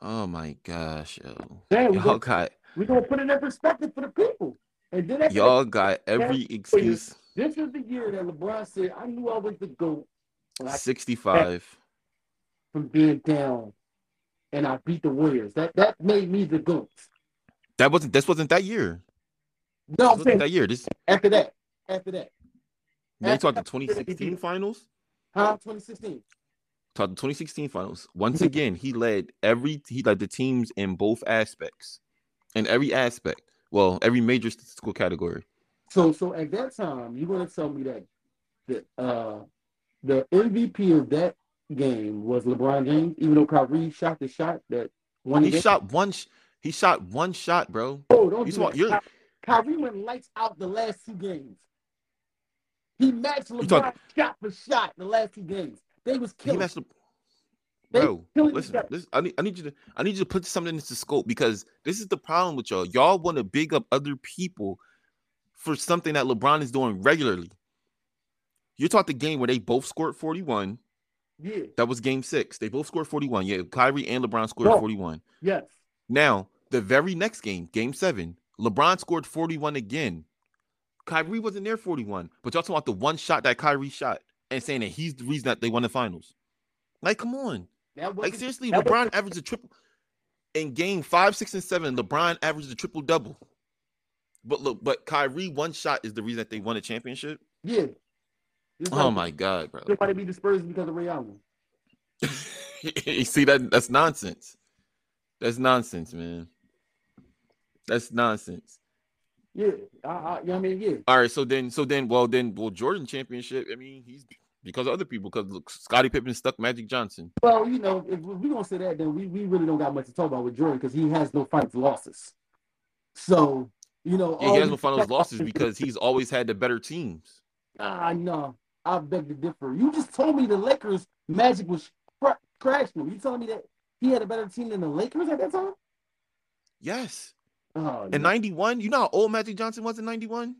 Oh my gosh, yo. Damn, we gonna, got we gonna put it in perspective for the people. And then y'all got every excuse. This is the year that LeBron said, I knew I was the GOAT 65. from being down and I beat the Warriors. That that made me the GOAT. That wasn't this wasn't that year. No, This saying that year. This after that. After that. they talked the After- 2016 finals. Huh? 2016. Talked the 2016 finals. Once again, he led every he led the teams in both aspects. In every aspect. Well, every major statistical category. So so at that time, you're gonna tell me that the uh the MVP of that game was LeBron James, even though Kyrie shot the shot that won the He game. shot one sh- he shot one shot, bro. Oh, don't do that. Ky- Kyrie went lights out the last two games. He matched LeBron shot for shot the last two games. They was He killing. messed up. They Bro, listen, this, I need I need you to I need you to put something into scope because this is the problem with y'all. Y'all want to big up other people for something that LeBron is doing regularly. You're taught the game where they both scored 41. Yeah. That was game six. They both scored 41. Yeah, Kyrie and LeBron scored No. 41. Yes. Now, the very next game, game seven, LeBron scored 41 again. Kyrie wasn't there 41, but y'all talking about the one shot that Kyrie shot and saying that he's the reason that they won the finals. Like, come on. That Like, seriously, that was- LeBron averaged a triple in game five, six, and seven. LeBron averaged a triple double. But look, but Kyrie one shot is the reason that they won a championship. yeah. It's Oh like my god, bro! Somebody be dispersed because of Ray Allen. you (laughs) see that? That's nonsense. That's nonsense, man. That's nonsense. Yeah. I, I, I mean? Yeah. All right, so then, so then, well, then, well, Jordan championship. I mean, he's because of other people. Because look, Scottie Pippen stuck Magic Johnson. Well, you know, if we're gonna say that, then we, we really don't got much to talk about with Jordan because he has no fights losses. So, you know, Yeah, he has no finals losses because he's always had the better teams. Ah, no, I beg to differ. You just told me the Lakers Magic was cra- trash. You telling me that he had a better team than the Lakers at that time. Yes. Oh, In no, 91, you know how old Magic Johnson was in 91?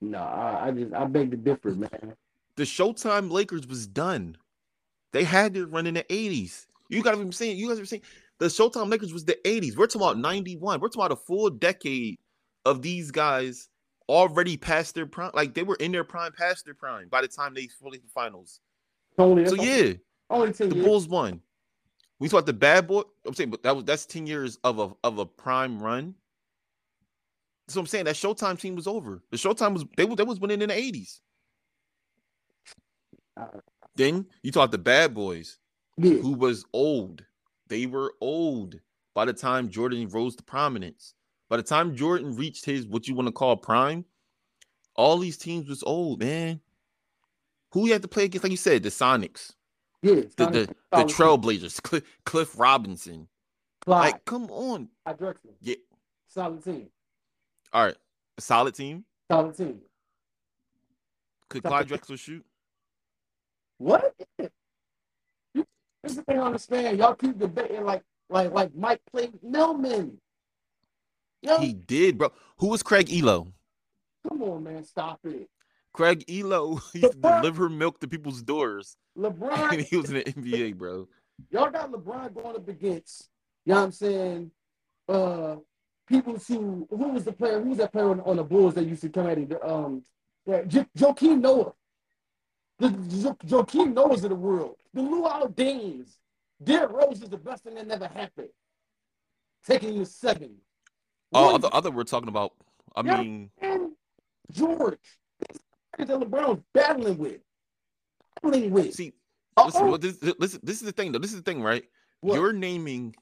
no I, I just I beg to differ, man. The Showtime Lakers was done. They had to run in the 80s. You gotta be saying, you guys are saying the Showtime Lakers was the 80s. We're talking about 91. We're talking about a full decade of these guys already past their prime. Like they were in their prime, past their prime by the time they fully the finals. Only So yeah, only ten the years. Bulls won. We thought the bad boy. I'm saying, but that was that's 10 years of a of a prime run. So I'm saying that Showtime team was over. The Showtime was they they was winning in the 80s. Then you talk the bad boys. yeah, who was old. They were old by the time Jordan rose to prominence. By the time Jordan reached his what you want to call prime, all these teams was old, man. Who he had to play against? Like you said, the Sonics, yeah. the the, the Trailblazers, Cliff, Cliff Robinson. Clyde, Like, come on. Drexler. Yeah. Solid team. All right. A solid team. Solid team. Could Clyde Drexler shoot? What? This is the thing I understand. Y'all keep debating like like like Mike played Millman. Yo, He did, bro. Who was Craig Ehlo? come on, man, stop it. Craig Ehlo (laughs) used to deliver milk to people's doors. LeBron, (laughs) he was in the NBA, bro. y'all got LeBron going up against, you know what I'm saying? Uh people who who was the player, who was that player on, on the Bulls that used to come at him? Um yeah, jo- Joakim Noah. The jo- Joakim Noahs of the world. The Luol Dengs. Derrick Rose is the best thing that never happened. Taking you to seven. Oh, One other, other we're talking about. I Yeah. mean, George. That LeBron's battling with. Battling with. see, listen, what this, listen, this is the thing, though. This is the thing, right? What? You're naming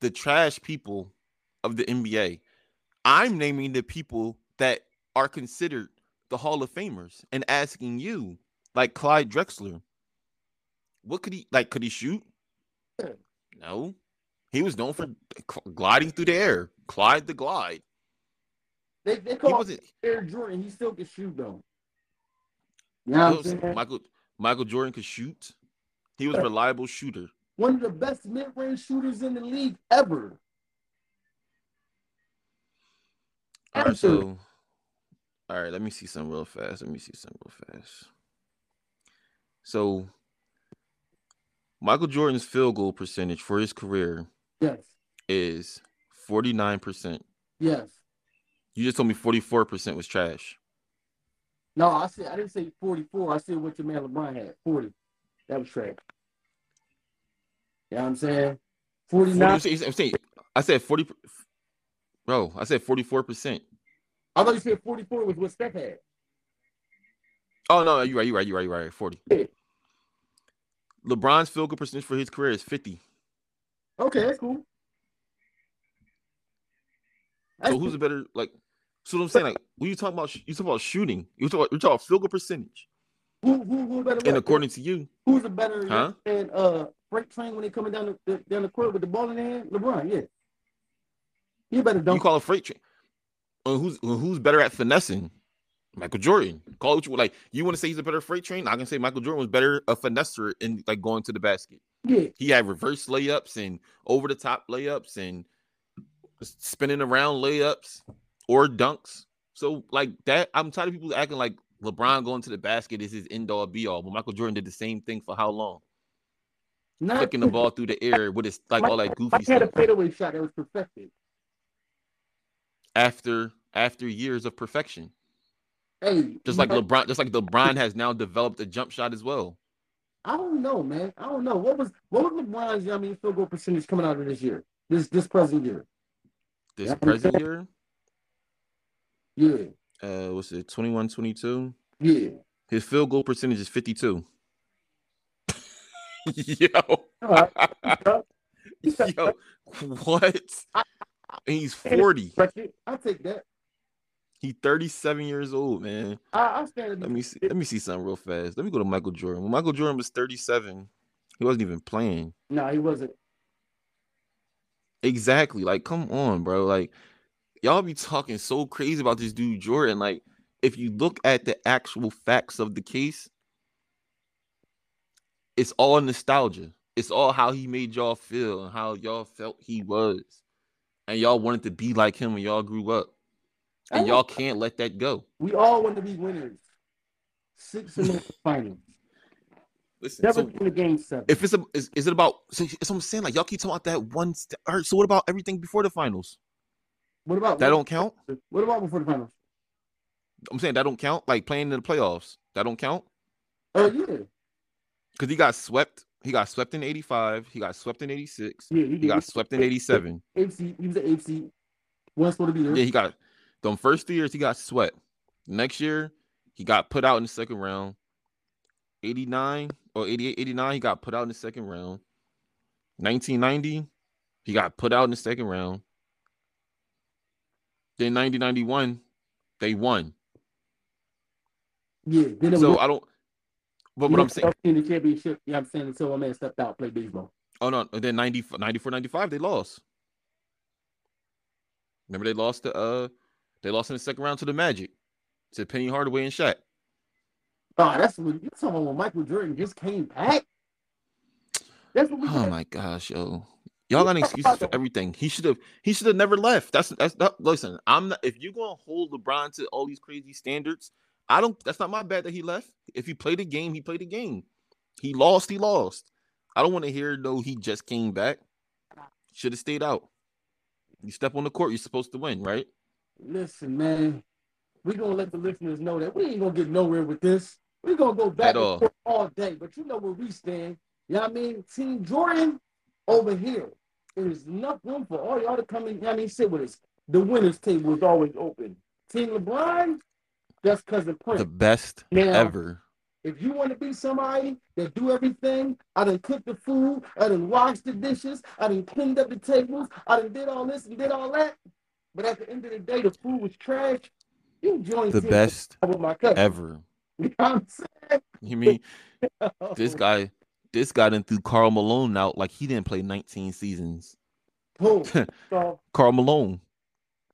the trash people of the NBA. I'm naming the people that are considered the Hall of Famers and asking you, like Clyde Drexler, what could he like? Could he shoot? No. He was known for gliding through the air. Clyde the glide. They, they call him. Air Jordan. He still can shoot though. You know what I'm Listen, saying? Michael Michael Jordan could shoot. He was a reliable shooter. One of the best mid-range shooters in the league ever. All right, so all right, let me see some real fast. Let me see some real fast. So Michael Jordan's field goal percentage for his career Yes. is 49%. Yes. You just told me 44% was trash. No, I said I didn't say 44. I said what your man LeBron had. 40. That was trash. You know what I'm saying? 40, 49. I'm saying- I'm saying- I said 40 Bro, I said 44%. I thought you said 44 was what Steph had. Oh no, you're right, you're right, you're right, you're right. 40. LeBron's field goal percentage for his career is 50. Okay, that's cool. That's So who's a better like? So what I'm saying, like, when you talk about, you talking about shooting, you talk you talking about field goal percentage, who, who, who better? and what? according to you, who's a better Huh? than uh freight train when they coming down the, down the court with the ball in their hand? LeBron, yeah. He better you dunk. call a freight train. Who's who's better at finessing? Michael Jordan. Call it you like. You want to say he's a better freight train? I can say Michael Jordan was better a finesser in like going to the basket. yeah, He had reverse layups and over the top layups and spinning around layups or dunks. So like that, I'm tired of people acting like LeBron going to the basket is his end all be all. But Michael Jordan did the same thing for how long? not Flicking the ball through the air with his like all that goofy Mike had a fadeaway shot that was perfected. After after years of perfection. Hey, Just like know, LeBron, just like LeBron has now developed a jump shot as well. I don't know, man. I don't know. What was what was LeBron's? I mean, field goal percentage coming out of this year, this this present year. This present year, Yeah, uh, what's it, 21, 22? yeah. His field goal percentage is 52. (laughs) Yo, All right. (laughs) yo, what? And he's 40. I'll take that. He's 37 years old, man. Stand. Let me see. Let me see something real fast. Let me go to Michael Jordan. When Michael Jordan was 37, he wasn't even playing. No, he wasn't. Exactly. Like, come on, bro. Like, y'all be talking so crazy about this dude Jordan. Like, if you look at the actual facts of the case, it's all nostalgia. It's all how he made y'all feel and how y'all felt he was. And y'all wanted to be like him when y'all grew up. And y'all can't let that go. We all want to be winners. Six in the (laughs) finals. Listen, Never so win a game seven. if it's a is, is it about so it's what I'm saying, like y'all keep talking about that one st- all right, so what about everything before the finals? what about That don't count? What about before the finals? I'm saying that don't count, like playing in the playoffs. That don't count? Oh yeah, Because he got swept. He got swept in 85. He got swept in 86. yeah. He got swept in 87. AFC. He was an AFC. One supposed to be there. Yeah, he got them first two years he got swept. Next year, he got put out in the second round. 89 or 88, 89, he got put out in the second round. 1990, he got put out in the second round. Then 90, 91, they won. Yeah. Then So was, I don't but what I'm saying, in the championship. What I'm saying? Until a man stepped out, played baseball. oh no, and then 90, 94, 95, they lost. Remember they lost to uh they lost in the second round to the Magic, to Penny Hardaway and Shaq. Oh, that's what you're talking about when Michael Jordan just came back. That's what we. Oh got. my gosh, yo. Y'all got excuses for everything. He should have he should have never left. That's that's that, listen, I'm not if you're gonna hold LeBron to all these crazy standards, I don't that's not my bad that he left. If he played the game, he played the game. He lost, he lost. I don't want to hear though he just came back. Should have stayed out. You step on the court, you're supposed to win, right? Listen, man, we gonna let the listeners know that we ain't gonna get nowhere with this. we gonna go back At and all. forth all day, but you know where we stand. You know what I mean? Team Jordan over here. There's enough room for all y'all to come in. You know I mean? Sit with us. The winners table is always open. Team LeBron, that's cousin Prince. The best Now, ever. If you want to be somebody that do everything, I done cooked the food, I done washed the dishes, I done cleaned up the tables, I done did all this and did all that. But at the end of the day, the food was trash. You join The best with my cousin. ever. (laughs) You know what I'm saying? You mean (laughs) this guy this guy done threw Karl Malone out like he didn't play 19 seasons. Who? (laughs) so Karl Malone.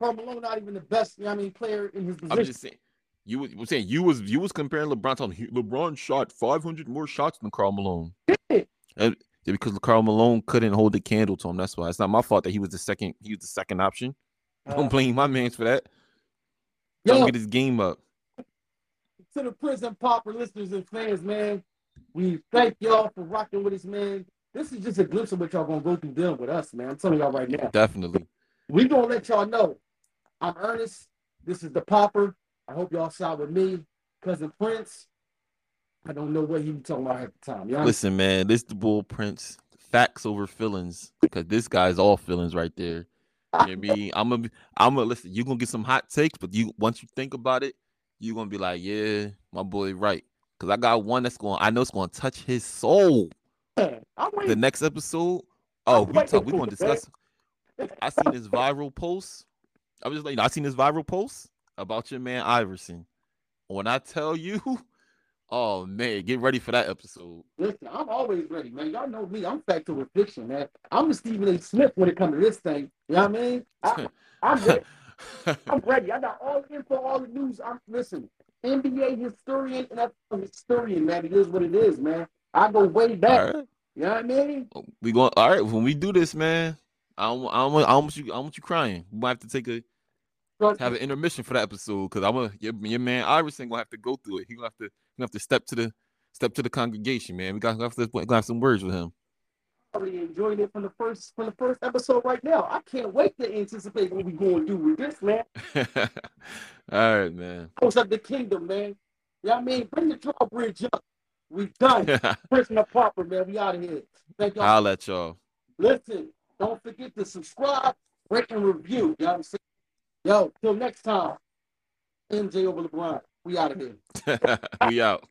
Karl Malone not even the best, you know what I mean, player in his position. I'm just saying. You was was saying you was you was comparing LeBron to LeBron shot 500 more shots than Karl Malone. Yeah. Uh, and yeah, because Karl Malone couldn't hold the candle to him. That's why it's not my fault that he was the second. He was the second option. Don't Uh, blame my man's for that. Yo, get his game up. to the prison Pauper listeners and fans, man, we thank y'all for rocking with us, man. This is just a glimpse of what y'all gonna go through dealing with us, man. I'm telling y'all right now. Definitely. We gonna let y'all know. I'm Ernest. This is the Pauper. I hope y'all side with me, cousin Prince. I don't know what he was talking about at the time. Y'all Listen, man, this the bull prince. Facts over feelings. Because this guy's all feelings right there. You know I mean? I'm gonna, I'm gonna listen. You're gonna get some hot takes, but you once you think about it, you're gonna be like, yeah, my boy, right. Because I got one that's going. I know it's gonna touch his soul. (laughs) The next episode. Oh, we talk. We gonna discuss. I seen this viral post. I was just like, I seen this viral post about your man Iverson. When I tell you, (laughs) oh man, get ready for that episode. Listen, I'm always ready, man. Y'all know me. I'm factual fiction, man. I'm a Stephen A. Smith when it comes to this thing. You know what I mean? I, (laughs) I'm ready. I'm (laughs) ready. I got all the info, all the news. I'm listen. NBA historian and I'm a historian, man. It is what it is, man. I go way back. right. You know what I mean? We going all right. When we do this, man, I don't, I don't, want- I don't want you, I want you crying. We might have to take a have an intermission for that episode because I'm gonna your, your man Iverson gonna have to go through it. He gonna have to, gonna have to step to the step to the congregation, man. We got to have to gonna have some words with him. already enjoying it from the first from the first episode right now. I can't wait to anticipate what we're going to do with this, man. (laughs) all right, man. Host of the kingdom, man. You know I mean? Bring the drawbridge up. We done. (laughs) The Pauper, man. We out of here. Thank y'all. I'll let y'all. Listen, don't forget to subscribe, rate, and review. You know what I'm saying? Yo, till next time. MJ over LeBron. (laughs) We out of here. we out.